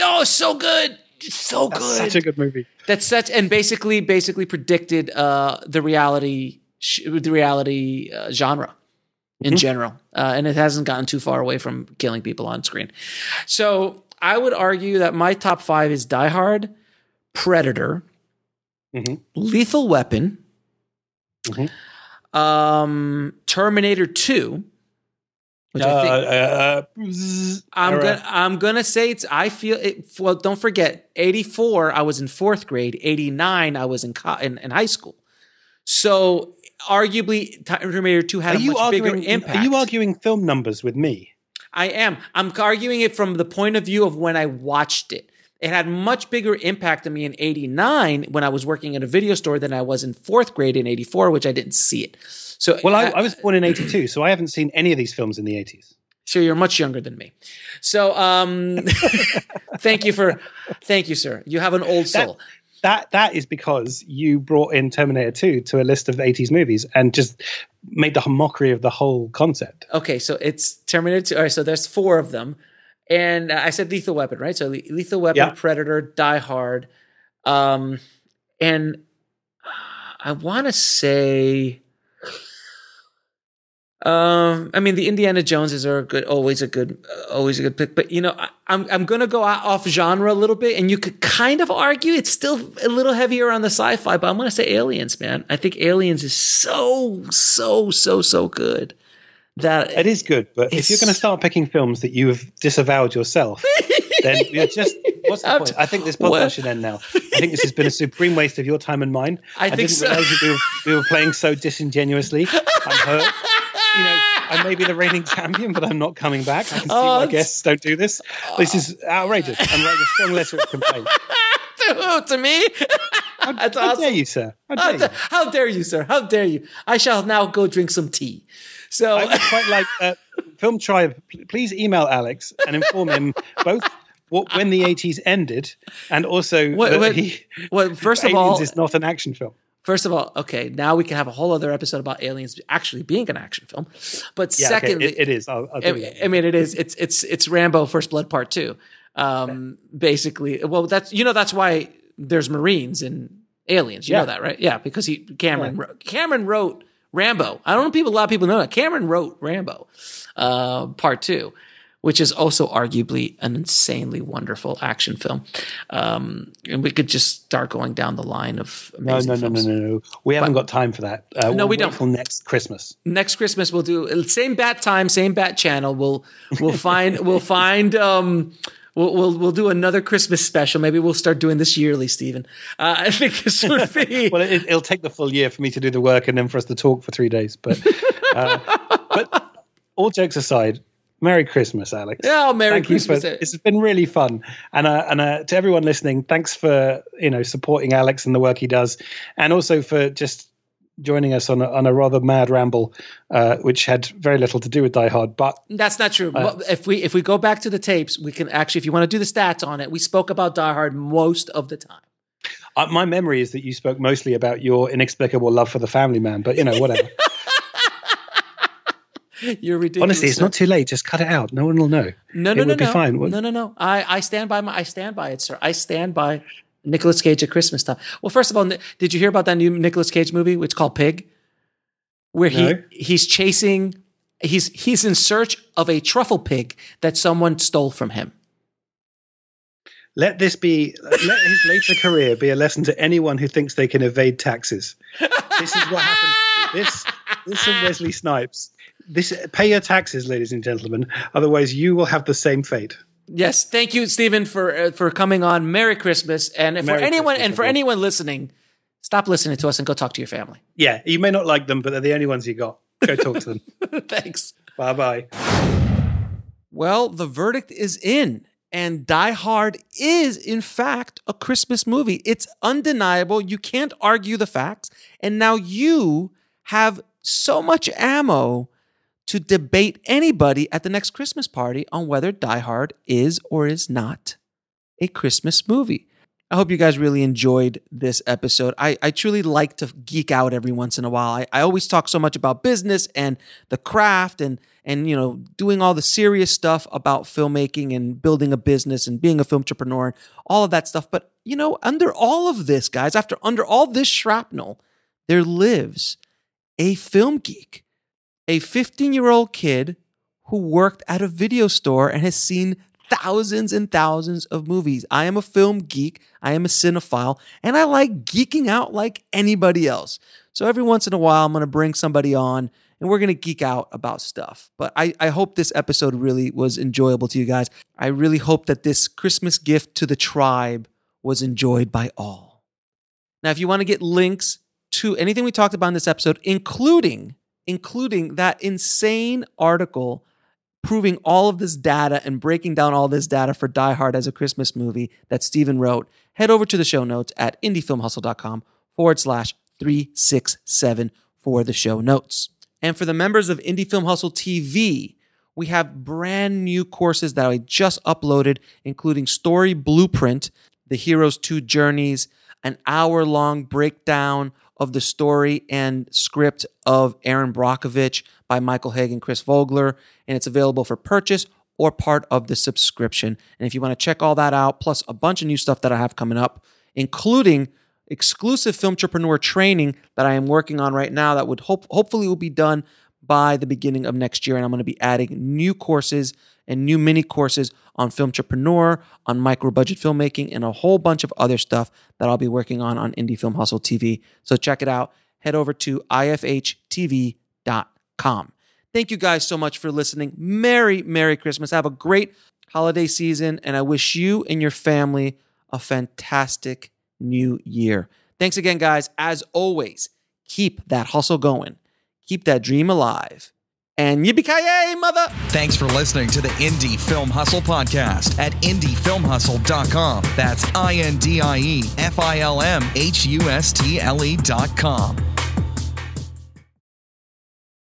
oh, so good, so That's good. such a good movie. That's such and basically basically predicted uh, the reality sh- the reality uh, genre in Mhm. general, uh, and it hasn't gotten too far away from killing people on screen. So I would argue that my top five is Die Hard, Predator, Mm-hmm. Lethal Weapon, um, Terminator Two. Which I think, uh, uh, I'm gonna I'm gonna say it's I feel it well don't forget 84 I was in 4th grade 89 I was in co- in, in high school. So arguably Terminator 2 had Are a much bigger arguing? impact Are you arguing film numbers with me? I am. I'm arguing it from the point of view of when I watched it. It had much bigger impact on me in 89 when I was working at a video store than I was in 4th grade in 84 which I didn't see it so Well, I, I was born in '82, so I haven't seen any of these films in the '80s. So you're much younger than me. So um thank you for thank you, sir. You have an old soul. That that is because you brought in Terminator 2 to a list of '80s movies and just made the mockery of the whole concept. Okay, so it's Terminator 2. All right, so there's four of them. And I said Lethal Weapon, right? So Lethal Weapon, Yeah. Predator, Die Hard. Um and I want to say um, I mean, the Indiana Joneses are a good, always a good, always a good pick. But you know, I, I'm I'm gonna go off genre a little bit, and you could kind of argue it's still a little heavier on the sci-fi. But I'm gonna say Aliens, man. I think Aliens is so so so so good that It is good, but if you're going to start picking films that you have disavowed yourself, then you're just. What's the point? I think this podcast Well- should end now. I think this has been a supreme waste of your time and mine. I think didn't so. realize we were, we were playing so disingenuously. I'm hurt. You know, I may be the reigning champion, but I'm not coming back. I can see Oh, my guests don't do this. This is outrageous. I'm writing a strong letter of complaint. to, to me. That's How awesome. dare you, sir? How How, dare you? how dare you, sir? How dare you? I shall now go drink some tea. So I would quite like uh, Film Tribe. Please email Alex and inform him both what, when the 80s ended and also What- that what- he, what- first of all- is not an action film. First of all, okay, now we can have a whole other episode about aliens actually being an action film. But Yeah, okay, secondly, it- it is. I'll- I'll I. I mean, it is. It's it's it's Rambo: First Blood Part Two. Um, basically, well, that's you know that's why there's Marines in Aliens. You Yeah. know that, right? Yeah, because he Cameron wrote, Cameron wrote Rambo. I don't know people. A lot of people know that Cameron wrote Rambo, uh, Part Two. Which is also arguably an insanely wonderful action film, um, and we could just start going down the line of No, amazing no, no, no, no, no. We haven't got time for that. Uh, No, we'll we don't. Until next Christmas. next Christmas we'll do same bat time, same bat channel. We'll we'll find we'll find um we'll we'll we'll do another Christmas special. Maybe we'll start doing this yearly, Stephen. Uh, I think this would be well, it, it'll take the full year for me to do the work and then for us to talk for three days. But, uh, but all jokes aside, Merry Christmas, Alex. Yeah, oh, Merry Thank you for- Christmas. It's been really fun, and uh, and uh, to everyone listening, thanks for you know supporting Alex and the work he does, and also for just joining us on a, on a rather mad ramble, uh, which had very little to do with Die Hard. But That's not true. Uh, Well, if we if we go back to the tapes, we can actually, if you want to do the stats on it, we spoke about Die Hard most of the time. uh, my memory is that you spoke mostly about your inexplicable love for the Family Man. But you know, whatever. You're ridiculous. Honestly, it's not too late. Just cut it out. No one will know. No, no, it no, would be no. fine. No, no, no. I, I stand by my I stand by it, sir. I stand by Nicolas Cage at Christmas time. Well, first of all, did you hear about that new Nicolas Cage movie? Which called Pig, where he No. he's chasing he's he's in search of a truffle pig that someone stole from him. Let this be, let his later career be a lesson to anyone who thinks they can evade taxes. This is what happens. This, this and Wesley Snipes. This, pay your taxes, ladies and gentlemen. Otherwise, you will have the same fate. Yes, thank you, Stephen, for uh, for coming on. Merry Christmas, and for anyone Christmas, and for anyone listening, stop listening to us and go talk to your family. Yeah, you may not like them, but they're the only ones you got. Go talk to them. Thanks. Bye bye. Well, the verdict is in, and Die Hard is, in fact, a Christmas movie. It's undeniable. You can't argue the facts. And now you have so much ammo to debate anybody at the next Christmas party on whether Die Hard is or is not a Christmas movie. I hope you guys really enjoyed this episode. I, I truly like to geek out every once in a while. I, I always talk so much about business and the craft and and you know doing all the serious stuff about filmmaking and building a business and being a film entrepreneur and all of that stuff. But you know, under all of this, guys, after under all this shrapnel, there lives a film geek, a 15 year old kid who worked at a video store and has seen thousands and thousands of movies. I am a film geek, I am a cinephile, and I like geeking out like anybody else. So every once in a while, I'm going to bring somebody on and we're going to geek out about stuff. But I, I hope this episode really was enjoyable to you guys. I really hope that this Christmas gift to the tribe was enjoyed by all. Now, if you want to get links to anything we talked about in this episode, including including that insane article proving all of this data and breaking down all this data for Die Hard as a Christmas movie that Stephen wrote, head over to the show notes at indiefilmhustle.com forward slash 367 for the show notes. And for the members of Indie Film Hustle TV, we have brand new courses that I just uploaded, including Story Blueprint, The Hero's Two Journeys, an hour long breakdown of the story and script of Erin Brockovich by Michael Hauge and Chris Vogler. And it's available for purchase or part of the subscription. And if you want to check all that out, plus a bunch of new stuff that I have coming up, including exclusive film entrepreneur training that I am working on right now that would hope hopefully will be done by the beginning of next year. And I'm going to be adding new courses and new mini courses on film entrepreneur, on micro budget filmmaking, and a whole bunch of other stuff that I'll be working on on Indie Film Hustle TV. So check it out. Head over to ifhtv.com. Thank you guys so much for listening. Merry, Merry Christmas. Have a great holiday season, and I wish you and your family a fantastic new year. Thanks again, guys. As always, keep that hustle going, keep that dream alive. And yippee mother! Thanks for listening to the Indie Film Hustle podcast at indiefilmhustle.com. That's I N D I E F I L M H U S T L E dot E.com.